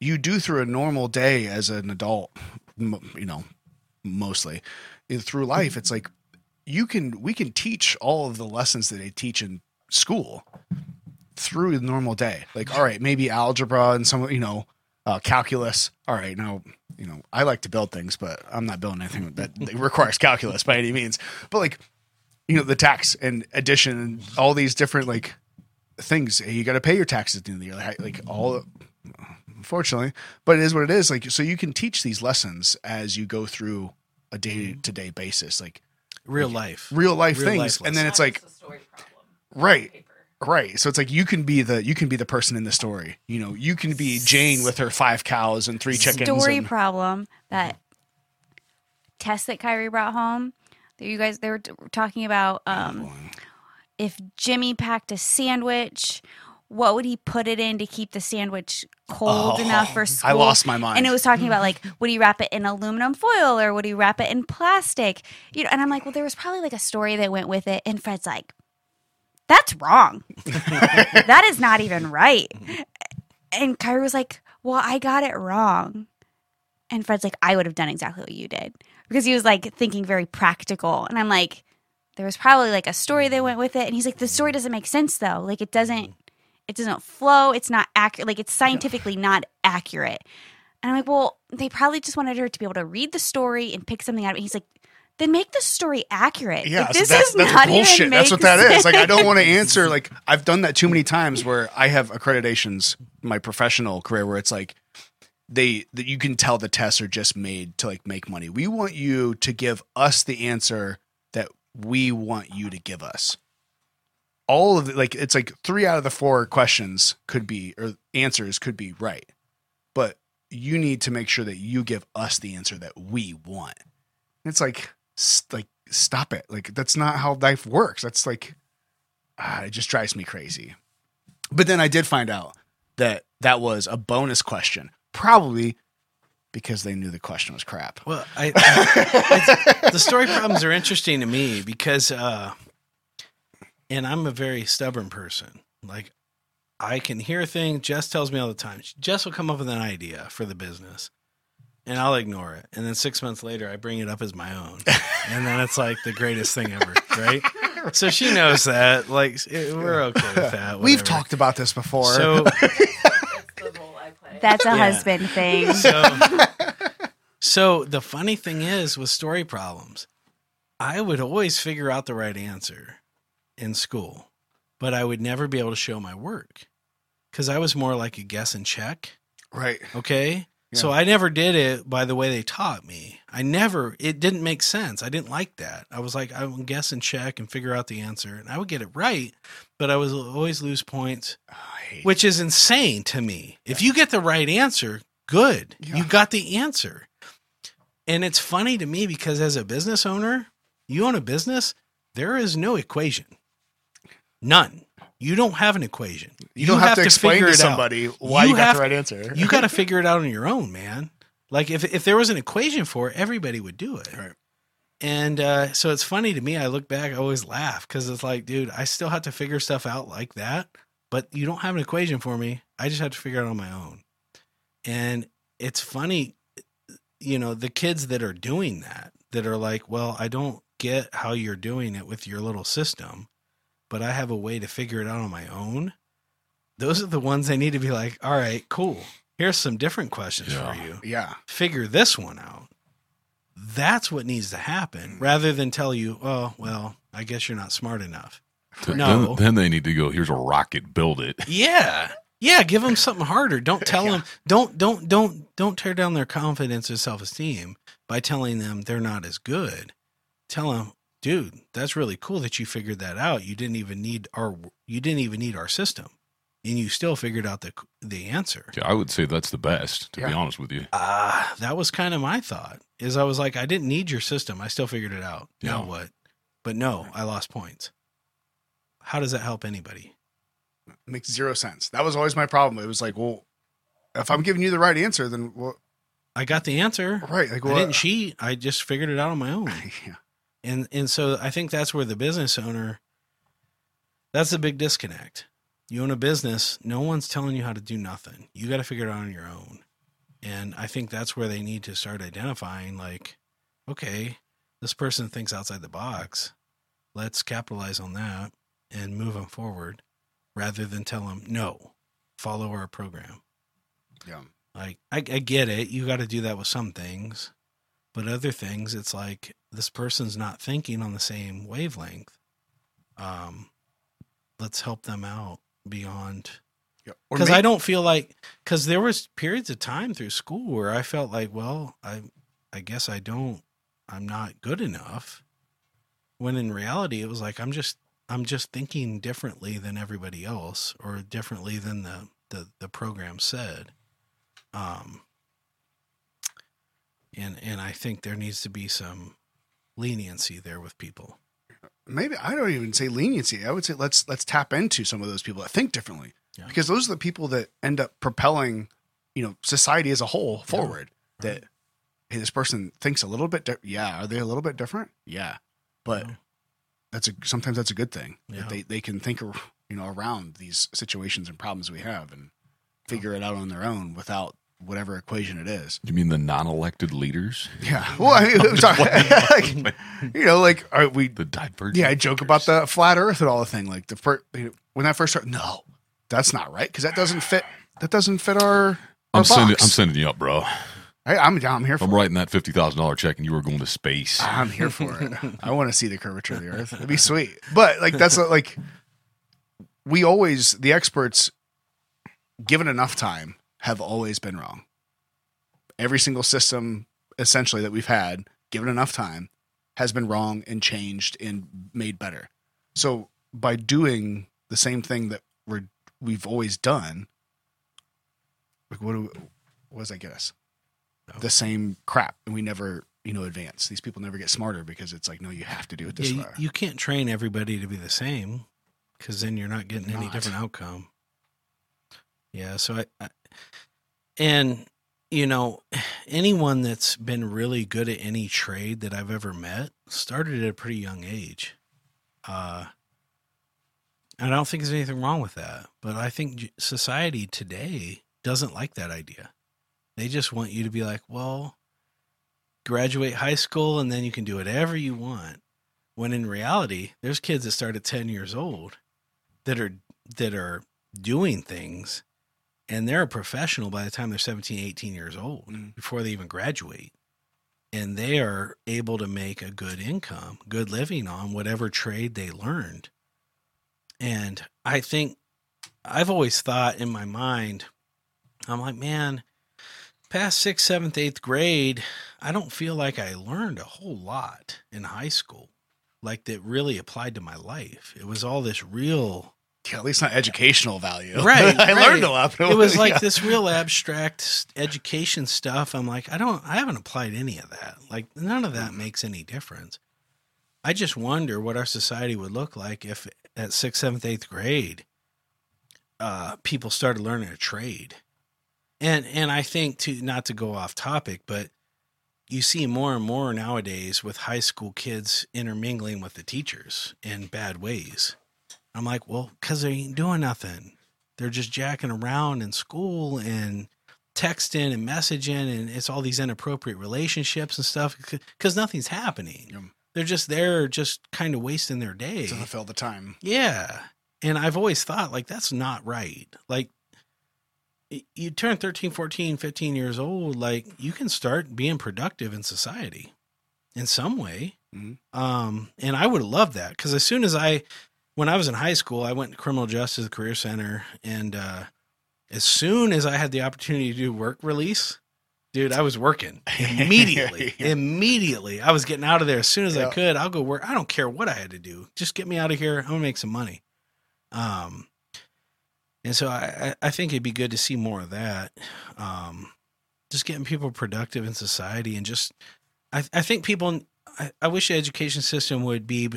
you do through a normal day as an adult, you know, mostly eh, through life. It's like you can we can teach all of the lessons that they teach in school through the normal day. Like, all right, maybe algebra and some, you know, uh, calculus. All right, now, you know, I like to build things, but I'm not building anything that (laughs) requires calculus by any means. But like, you know, the tax and addition and all these different like things. You got to pay your taxes at the end of the year. Like, like all, unfortunately, but it is what it is. Like, so you can teach these lessons as you go through a day to day basis, like Real life. real life Real things. life and then it's like, right. Right. So it's like you can be the you can be the person in the story. You know, you can be Jane with her five cows and three chickens. story and- problem that test that Kyrie brought home. that You guys, they were t- talking about um, if Jimmy packed a sandwich, what would he put it in to keep the sandwich cold Oh, enough for school? I lost my mind. And it was talking about (laughs) like, would he wrap it in aluminum foil or would he wrap it in plastic? You know, and I'm like, well, there was probably like a story that went with it. And Fred's like, that's wrong. (laughs) that is not even right. And Kyrie was like, well, I got it wrong. And Fred's like, I would have done exactly what you did. Because he was like thinking very practical. And I'm like, there was probably like a story that went with it. And he's like, the story doesn't make sense though. Like it doesn't, it doesn't flow. It's not accurate. Like it's scientifically not accurate. And I'm like, well, they probably just wanted her to be able to read the story and pick something out of it. He's like, then make the story accurate. Yeah, Like, so this that's, is that's not even bullshit. That's what that is. Like, I don't want to answer. Like, I've done that too many times where I have accreditations, my professional career, where it's like they that you can tell the tests are just made to like make money. We want you to give us the answer that we want you to give us. All of the, like it's like three out of the four questions could be or answers could be right, but you need to make sure that you give us the answer that we want. It's like like stop it. Like that's not how life works. That's like ah, it just drives me crazy. But then I did find out that that was a bonus question, probably because they knew the question was crap. Well, I, I- the story problems are interesting to me because, uh, and I'm a very stubborn person. Like, I can hear a thing. Jess tells me all the time. Jess will come up with an idea for the business, and I'll ignore it. And then six months later, I bring it up as my own, and then it's like the greatest thing ever, right? So she knows that. Like, it- we're okay with that. We've talked about this before. So (laughs) That's a Yeah. husband thing. so, so the funny thing is with story problems, I would always figure out the right answer in school, but I would never be able to show my work because I was more like a guess and check. right. Okay. So I never did it by the way they taught me. I never, it didn't make sense. I didn't like that. I was like, I would guess and check and figure out the answer and I would get it right, but I would always lose points Oh, which is insane to me. If you get the right answer, good. Yeah. You got the answer. And it's funny to me because as a business owner, you own a business, there is no equation. None. You don't have an equation. you don't have, to explain to it out. somebody why You you, got have- the right answer. You got to figure it out on your own, man. Like if if there was an equation for it, everybody would do it. Right. And uh, so it's funny to me. I look back, I always laugh because it's like, dude, I still have to figure stuff out like that. But you don't have an equation for me. I just have to figure it out on my own. And it's funny, you know, the kids that are doing that, that are like, well, I don't get how you're doing it with your little system, but I have a way to figure it out on my own. Those are the ones I need to be like, all right, cool. Here's some different questions Yeah. for you Yeah. figure this one out. That's what needs to happen mm. rather than tell you, oh, well, I guess you're not smart enough. (laughs) Th- No. Then, then they need to go. Here's a rocket. Build it. (laughs) Yeah. Yeah, give them something harder. Don't tell them don't don't don't don't tear down their confidence or self-esteem by telling them they're not as good. Tell them, dude, that's really cool that you figured that out. You didn't even need our you didn't even need our system. And you still figured out the the answer. Yeah, I would say that's the best. To be honest with you. Ah, that was kind of my thought. Is I was like, I didn't need your system. I still figured it out. Now Yeah. what? But no, I lost points. How does that help anybody? makes zero sense. That was always my problem. It was like, well, if I'm giving you the right answer, then what? I got the answer. Right. Like, I didn't cheat. I just figured it out on my own. (laughs) yeah. And and so I think that's where the business owner that's a big disconnect. You own a business, no one's telling you how to do nothing. You got to figure it out on your own. And I think that's where they need to start identifying like okay, this person thinks outside the box. Let's capitalize on that and move them forward rather than tell them no, follow our program. Yeah. Like I, I get it. You got to do that with some things, but other things, it's like this person's not thinking on the same wavelength. Um, let's help them out beyond because may- I don't feel like because there was periods of time through school where I felt like, well, I, I guess I don't, I'm not good enough. When in reality, it was like I'm just, I'm just thinking differently than everybody else, or differently than the the the program said. Um, and and I think there needs to be some leniency there with people. maybe I don't even say leniency. I would say let's let's tap into some of those people that think differently, Yeah. because those are the people that end up propelling, you know, society as a whole forward. That hey, this person thinks a little bit. Di- yeah, are they a little bit different? Yeah, but Yeah. that's a sometimes that's a good thing Yeah. that they they can think you know around these situations and problems we have and figure it out on their own without whatever equation it is. You mean the non-elected leaders? Yeah. Well, I mean, (laughs) sorry. (laughs) like, you know, like are we The divergent. Yeah, I joke about the flat Earth and all the thing. Like the first when that first started, no, that's not right because that doesn't fit. That doesn't fit our. our I'm sending. I'm sending you up, bro. Hey, I'm down. I'm here for. I'm writing that fifty thousand dollar check, and you were going to space. I'm here for it. (laughs) I want to see the curvature of the Earth. It'd be sweet. But like that's like we always the experts, given enough time, have always been wrong. Every single system, essentially that we've had, given enough time, has been wrong and changed and made better. So by doing the same thing that we're we've always done, like what do we, what does that get us? The same crap, and we never you know advance. These people never get smarter because it's like no, you have to do it this Yeah, you, way. you can't train everybody to be the same because then you're not getting any Not. different outcome. Yeah. So I, I, and you know, (sighs) anyone that's been really good at any trade that I've ever met started at a pretty young age. Uh, I don't think there's anything wrong with that, but I think society today doesn't like that idea. They just want you to be like, well, graduate high school and then you can do whatever you want when in reality there's kids that start at 10 years old that are that are doing things and they're a professional by the time they're 17 18 years old Mm. before they even graduate and they are able to make a good income good living on whatever trade they learned and i think i've always thought in my mind i'm like man past sixth seventh eighth grade I don't feel like I learned a whole lot in high school, like that really applied to my life. It was all this real. Yeah, at least not educational value. (laughs) Right, I right. learned a lot. It was like yeah. this real abstract education stuff. I'm like, I don't, I haven't applied any of that. Like, none of that makes any difference. I just wonder what our society would look like if at sixth, seventh, eighth grade, uh, people started learning a trade. And and I think to not to go off topic, but you see more and more nowadays with high school kids intermingling with the teachers in bad ways. I'm like, well, because they ain't doing nothing. They're just jacking around in school and texting and messaging, and it's all these inappropriate relationships and stuff because nothing's happening. Yep. They're just there, just kind of wasting their day. To fulfill the time. Yeah. And I've always thought, like, that's not right. Like, you turn 13, 14, 15 years old, like, you can start being productive in society in some way. Mhm. Um, and I would loved that because as soon as I, when I was in high school, I went to Criminal Justice Career Center. And uh, as soon as I had the opportunity to do work release, dude, I was working immediately. (laughs) Yeah. Immediately. I was getting out of there as soon as Yeah. I could. I'll go work. I don't care what I had to do. Just get me out of here. I'm to make some money. Um, and so I, I I think it'd be good to see more of that. Um, just getting people productive in society and just, I, I think people, I, I wish the education system would be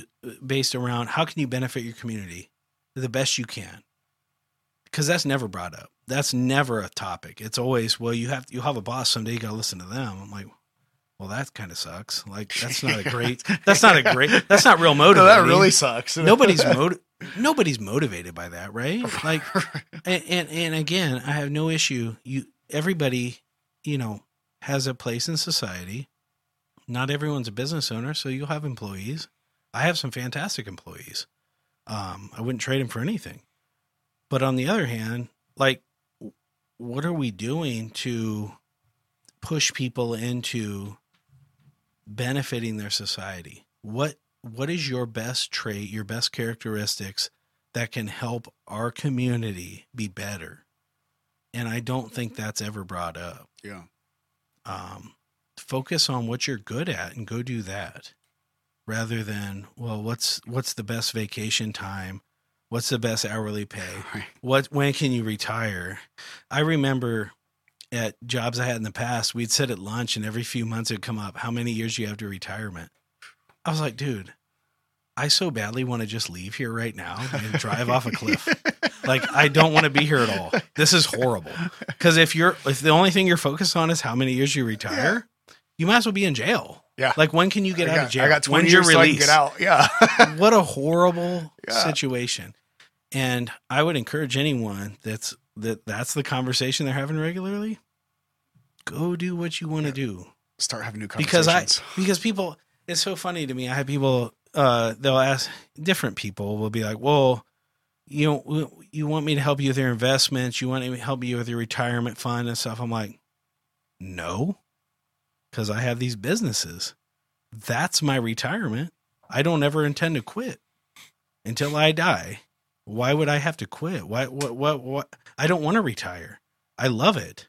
based around how can you benefit your community the best you can? Because that's never brought up. That's never a topic. It's always, well, you have, you have a boss someday, you got to listen to them. I'm like, well, that kind of sucks. Like, that's not a (laughs) great, that's not a great, that's not real (laughs) No, that really sucks. (laughs) nobody's moti- nobody's motivated by that, right? Like, and, and and again, I have no issue. You everybody, you know, has a place in society. Not everyone's a business owner, so you'll have employees. I have some fantastic employees. Um, I wouldn't trade them for anything. But on the other hand, like, what are we doing to push people into benefiting their society? What what is your best trait, your best characteristics that can help our community be better? And I don't think that's ever brought up. yeah. Um, focus on what you're good at and go do that, rather than well, what's what's the best vacation time? What's the best hourly pay? (laughs) Right. What when can you retire? I remember at jobs I had in the past, we'd sit at lunch and every few months it'd come up, how many years you have to retirement? I was like, dude, I so badly want to just leave here right now and (laughs) drive off a cliff. Like I don't want to be here at all. This is horrible. Because if you're if the only thing you're focused on is how many years you retire, you might as well be in jail. Yeah. Like when can you get I out got, of jail? I got 20 When's years your so I can get out. (laughs) Yeah. what a horrible (laughs) Yeah. situation. And I would encourage anyone that's that that's the conversation they're having regularly. Go do what you want to do. Start having new conversations. Because I (laughs) because people it's so funny to me. I have people uh they'll ask different people will be like, "Well, you know, you want me to help you with your investments, you want me to help you with your retirement fund and stuff." I'm like, "No." Cuz I have these businesses. That's my retirement. I don't ever intend to quit until I die. Why would I have to quit? Why what what what I don't want to retire. I love it.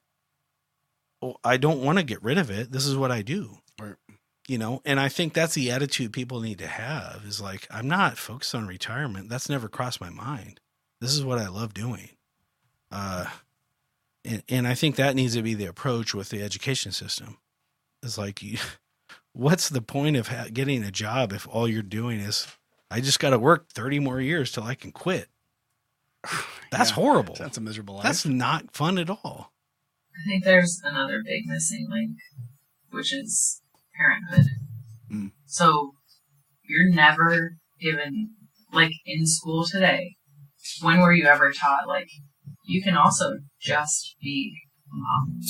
I don't want to get rid of it. This is what I do. Right. You know, and I think that's the attitude people need to have is like I'm not focused on retirement. That's never crossed my mind. This is what I love doing. Uh and, and I think that needs to be the approach with the education system. It's like, (laughs) what's the point of ha- getting a job if all you're doing is, I just got to work 30 more years till I can quit? (sighs) That's Yeah. horrible. That's a miserable life. That's not fun at all. I think there's another big missing link, which is parenthood. Mm. So you're never given, like in school today, when were you ever taught, like, you can also just be a mom?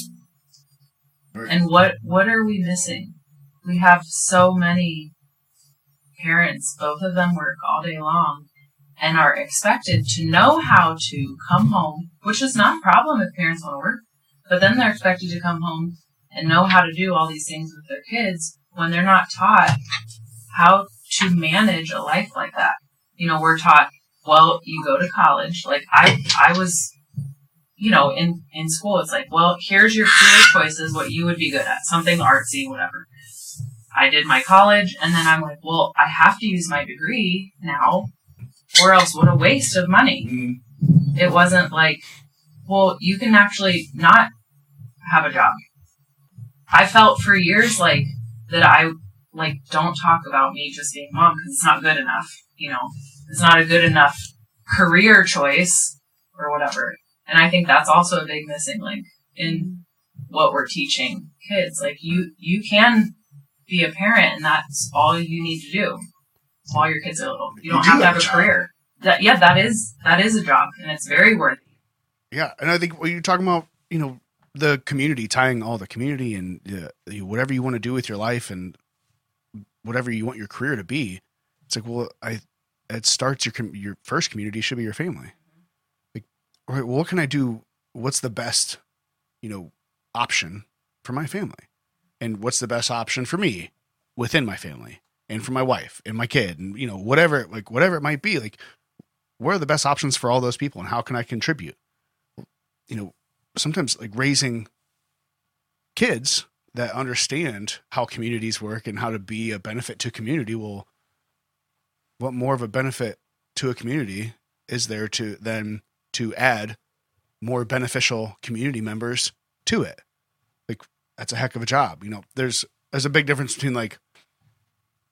And what, what are we missing? We have so many parents, both of them work all day long and are expected to know how to come home, which is not a problem if parents want to work, but then they're expected to come home and know how to do all these things with their kids when they're not taught how to manage a life like that. You know, we're taught, well, you go to college. Like I, I was, you know, in, in school, it's like, well, here's your career choices, what you would be good at, something artsy, whatever. I did my college and then I'm like, well, I have to use my degree now or else what a waste of money. Mm, It wasn't like, well, you can actually not have a job. I felt for years like that I like don't talk about me just being mom because it's not good enough. You know, it's not a good enough career choice or whatever. And I think that's also a big missing link in what we're teaching kids. Like you, you can be a parent and that's all you need to do while your kids are little. You don't You have do to have have a a job. career. That, yeah, that is, that is a job and it's very worthy. Yeah, and I think when you're talking about, you know, the community, tying all the community and uh, the- whatever you want to do with your life and whatever you want your career to be, it's like, well, I it starts your com- your first community should be your family. All right, well, what can I do? What's the best, you know, option for my family, and what's the best option for me within my family and for my wife and my kid and you know whatever like whatever it might be like what are the best options for all those people and how can i contribute you know, sometimes like raising kids that understand how communities work and how to be a benefit to community will what more of a benefit to a community is there to then to add more beneficial community members to it. Like that's a heck of a job you know? There's there's a big difference between like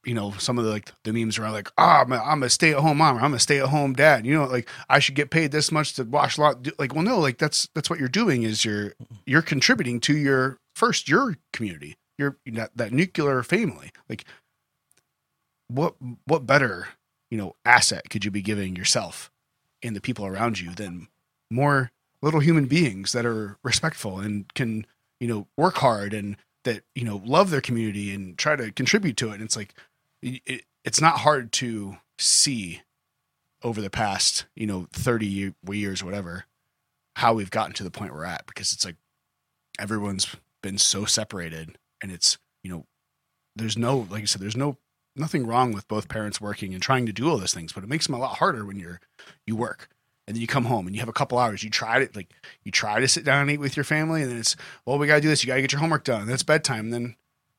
you know some of the like the memes around like oh I'm a, a stay at home mom or I'm a stay at home dad you know like I should get paid this much to wash a lot like well no like that's that's what you're doing is you're you're contributing to your first your community your that, that nuclear family. Like what what better you know asset could you be giving yourself and the people around you than more little human beings that are respectful and can you know work hard and that you know love their community and try to contribute to it. And it's like it, it's not hard to see over the past you know 30 years whatever how we've gotten to the point we're at because it's like everyone's been so separated and it's you know there's no like i said there's no nothing wrong with both parents working and trying to do all those things but it makes them a lot harder when you're you work and then you come home and you have a couple hours. You try to like you try to sit down and eat with your family and then it's well we got to do this. You got to get your homework done. That's it's bedtime. Then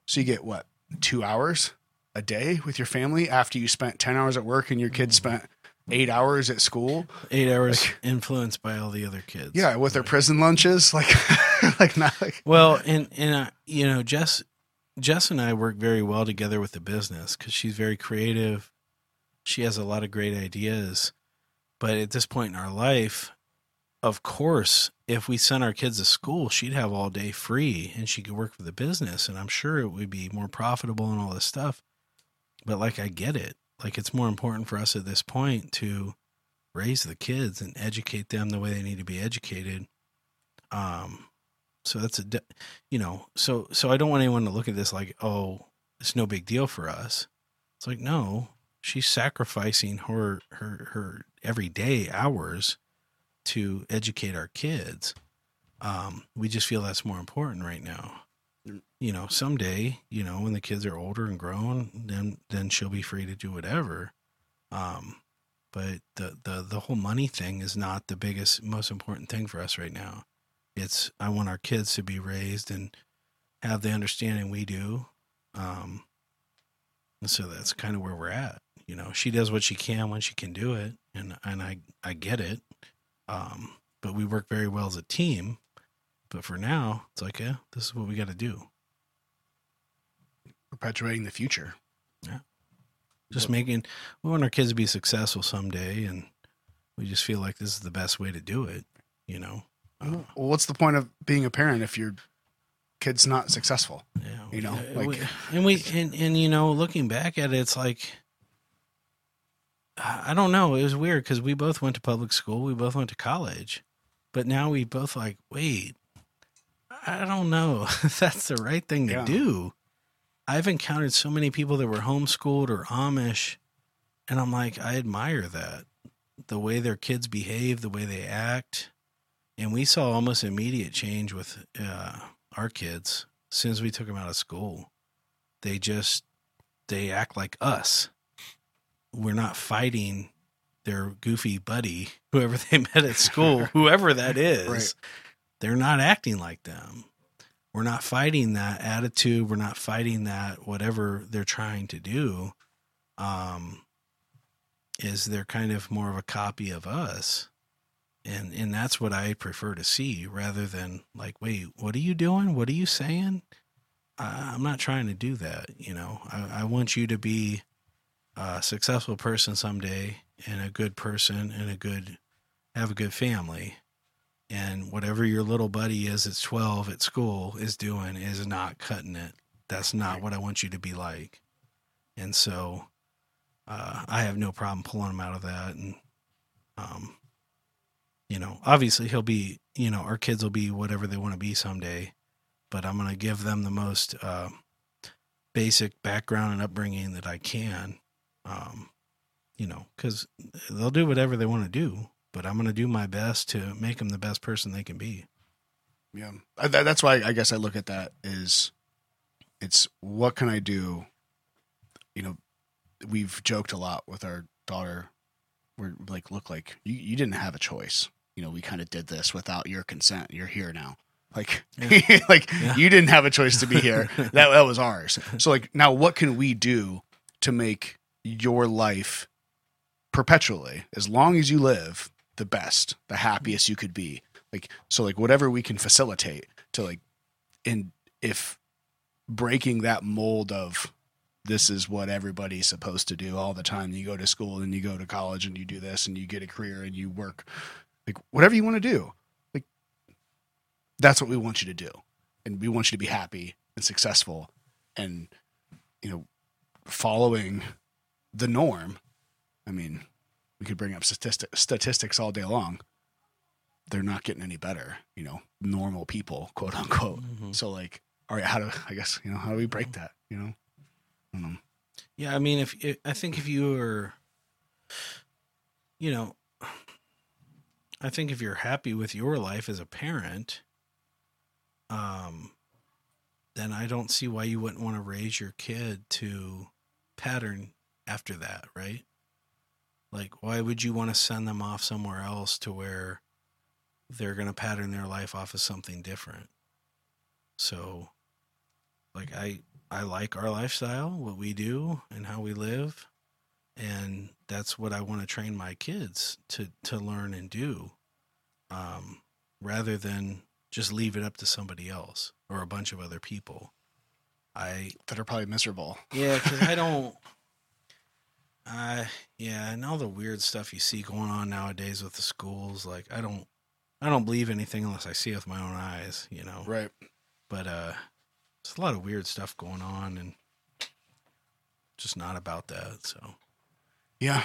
so you get what two hours a day with your family after you spent 10 hours at work and your kids spent eight hours at school? Eight hours influenced by all the other kids. yeah with their prison lunches? (laughs) Like (laughs) like not like Well, and and uh, you know, Jess, Jess and I work very well together with the business because she's very creative. She has a lot of great ideas, but at this point in our life, of course, if we sent our kids to school, she'd have all day free and she could work for the business, and I'm sure it would be more profitable and all this stuff. But like, I get it. Like, it's more important for us at this point to raise the kids and educate them the way they need to be educated. Um, so that's a, you know, so so I don't want anyone to look at this like, oh, it's no big deal for us. It's like, no, she's sacrificing her her her everyday hours to educate our kids. Um, we just feel that's more important right now. You know, someday, you know, when the kids are older and grown, then then she'll be free to do whatever. Um, but the the the whole money thing is not the biggest, most important thing for us right now it's I want our kids to be raised and have the understanding we do. Um, and so that's kind of where we're at. You know, she does what she can when she can do it, and and I I get it. Um, but we work very well as a team. But for now, it's like, yeah, this is what we got to do. perpetuating the future Yeah. Just making we want our kids to be successful someday, and we just feel like this is the best way to do it. You know. Well what's the point of being a parent if your kid's not successful Yeah, You know, like- we- and we and, and you know, looking back at it, it's like I don't know. It was weird because we both went to public school, we both went to college, but now we both like, wait, I don't know, if (laughs) that's the right thing to Yeah. do. I've encountered so many people that were homeschooled or Amish, and I'm like, I admire that the way their kids behave, the way they act, and we saw almost immediate change with uh, our kids as soon as we took them out of school. They just they act like us. We're not fighting their goofy buddy, (laughs) whoever they met at school, (laughs) whoever that is. Right. They're not acting like them. We're not fighting that attitude. We're not fighting that whatever they're trying to do. Um, is they're kind of more of a copy of us and and that's what I prefer to see rather than like, wait, what are you doing? What are you saying? I, I'm not trying to do that. You know, I, I want you to be a successful person someday, and a good person, and a good have a good family, And whatever your little buddy is at 12 at school is doing is not cutting it. That's not what I want you to be like. And so uh, I have no problem pulling him out of that. And, um, you know, obviously he'll be, you know, our kids will be whatever they want to be someday, but I'm going to give them the most uh, basic background and upbringing that I can. Um, you know, because they'll do whatever they want to do, but I'm going to do my best to make them the best person they can be. Yeah, that's why I guess I look at that is it's what can I do? You know, we've joked a lot with our daughter. We're like, look, like you, you didn't have a choice. You know, we kind of did this without your consent. You're here now. Like, (laughs) like Yeah. you didn't have a choice to be here. (laughs) that that was ours. So like now, what can we do to make your life perpetually, as long as you live, the best, the happiest you could be? Like, so like whatever we can facilitate to like, and if breaking that mold of this is what everybody's supposed to do all the time. You go to school and you go to college and you do this and you get a career and you work like whatever you want to do. Like that's what we want you to do. And we want you to be happy and successful and you know following the norm. I mean, we could bring up statistic, statistics all day long. They're not getting any better, you know, normal people, quote unquote. Mhm. So like, all right, how do I guess, you know, how do we break that, you know? I. Yeah, I mean, if i I think if you are, you know, I think if you're happy with your life as a parent, um, then I don't see why you wouldn't want to raise your kid to pattern after that, right? Like, why would you want to send them off somewhere else to where they're going to pattern their life off of something different? So, like, I I like our lifestyle, what we do, and how we live, and that's what I want to train my kids to to learn and do, um, rather than just leave it up to somebody else or a bunch of other people. I That are probably miserable. yeah, because I (laughs) don't. I yeah, and all the weird stuff you see going on nowadays with the schools, like I don't, I don't believe anything unless I see it with my own eyes, you know. Right. But uh, there's a lot of weird stuff going on, and just not about that. So Yeah.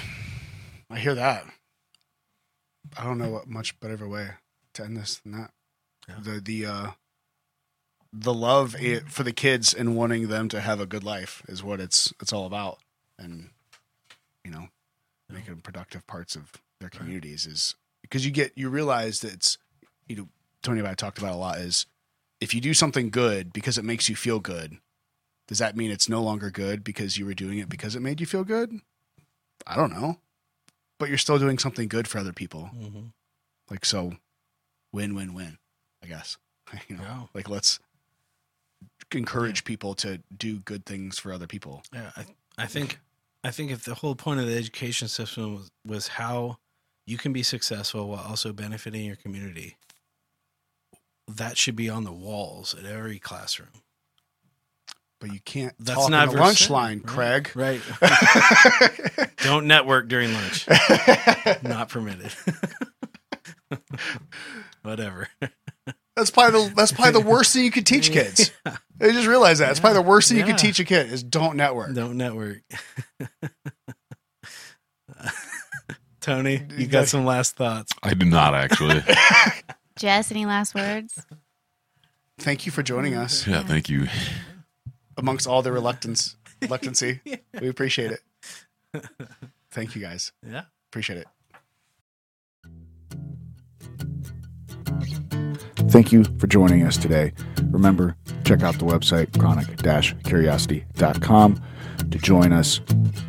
I hear that. I don't know what much better of a way to end this than that. Yeah. The the uh the love for the kids and wanting them to have a good life is what it's it's all about and you know making productive parts of their communities is because you get you realize that it's you know Tony and I talked about a lot is if you do something good because it makes you feel good does that mean it's no longer good because you were doing it because it made you feel good I don't know. But you're still doing something good for other people. mhm. Like so win win win, I guess. (laughs) You know, Yeah. like let's encourage people to do good things for other people. yeah, I I think I think if the whole point of the education system was, was how you can be successful while also benefiting your community, that should be on the walls at every classroom. But you can't That's talk not in the lunch said, line, right? Craig. Right. (laughs) Don't network during lunch. (laughs) Not permitted. (laughs) Whatever. That's probably the that's probably the worst thing you could teach kids. I just realized that. It's probably the worst thing you could teach a kid is don't network. Don't network. Tony, you got some last thoughts. I do not actually. Jess, any last words? Thank you for joining us yeah, thank you. Amongst all the reluctance (laughs) reluctancy. We appreciate it. Thank you guys. Yeah. Appreciate it. Thank you for joining us today. Remember, check out the website chronic-curiosity.com to join us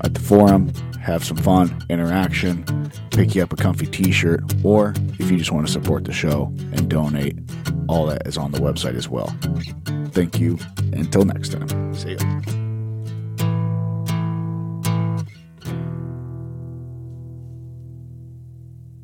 at the forum, have some fun, interaction, pick you up a comfy t-shirt, or if you just want to support the show and donate, all that is on the website as well. Thank you. Until next time. See you.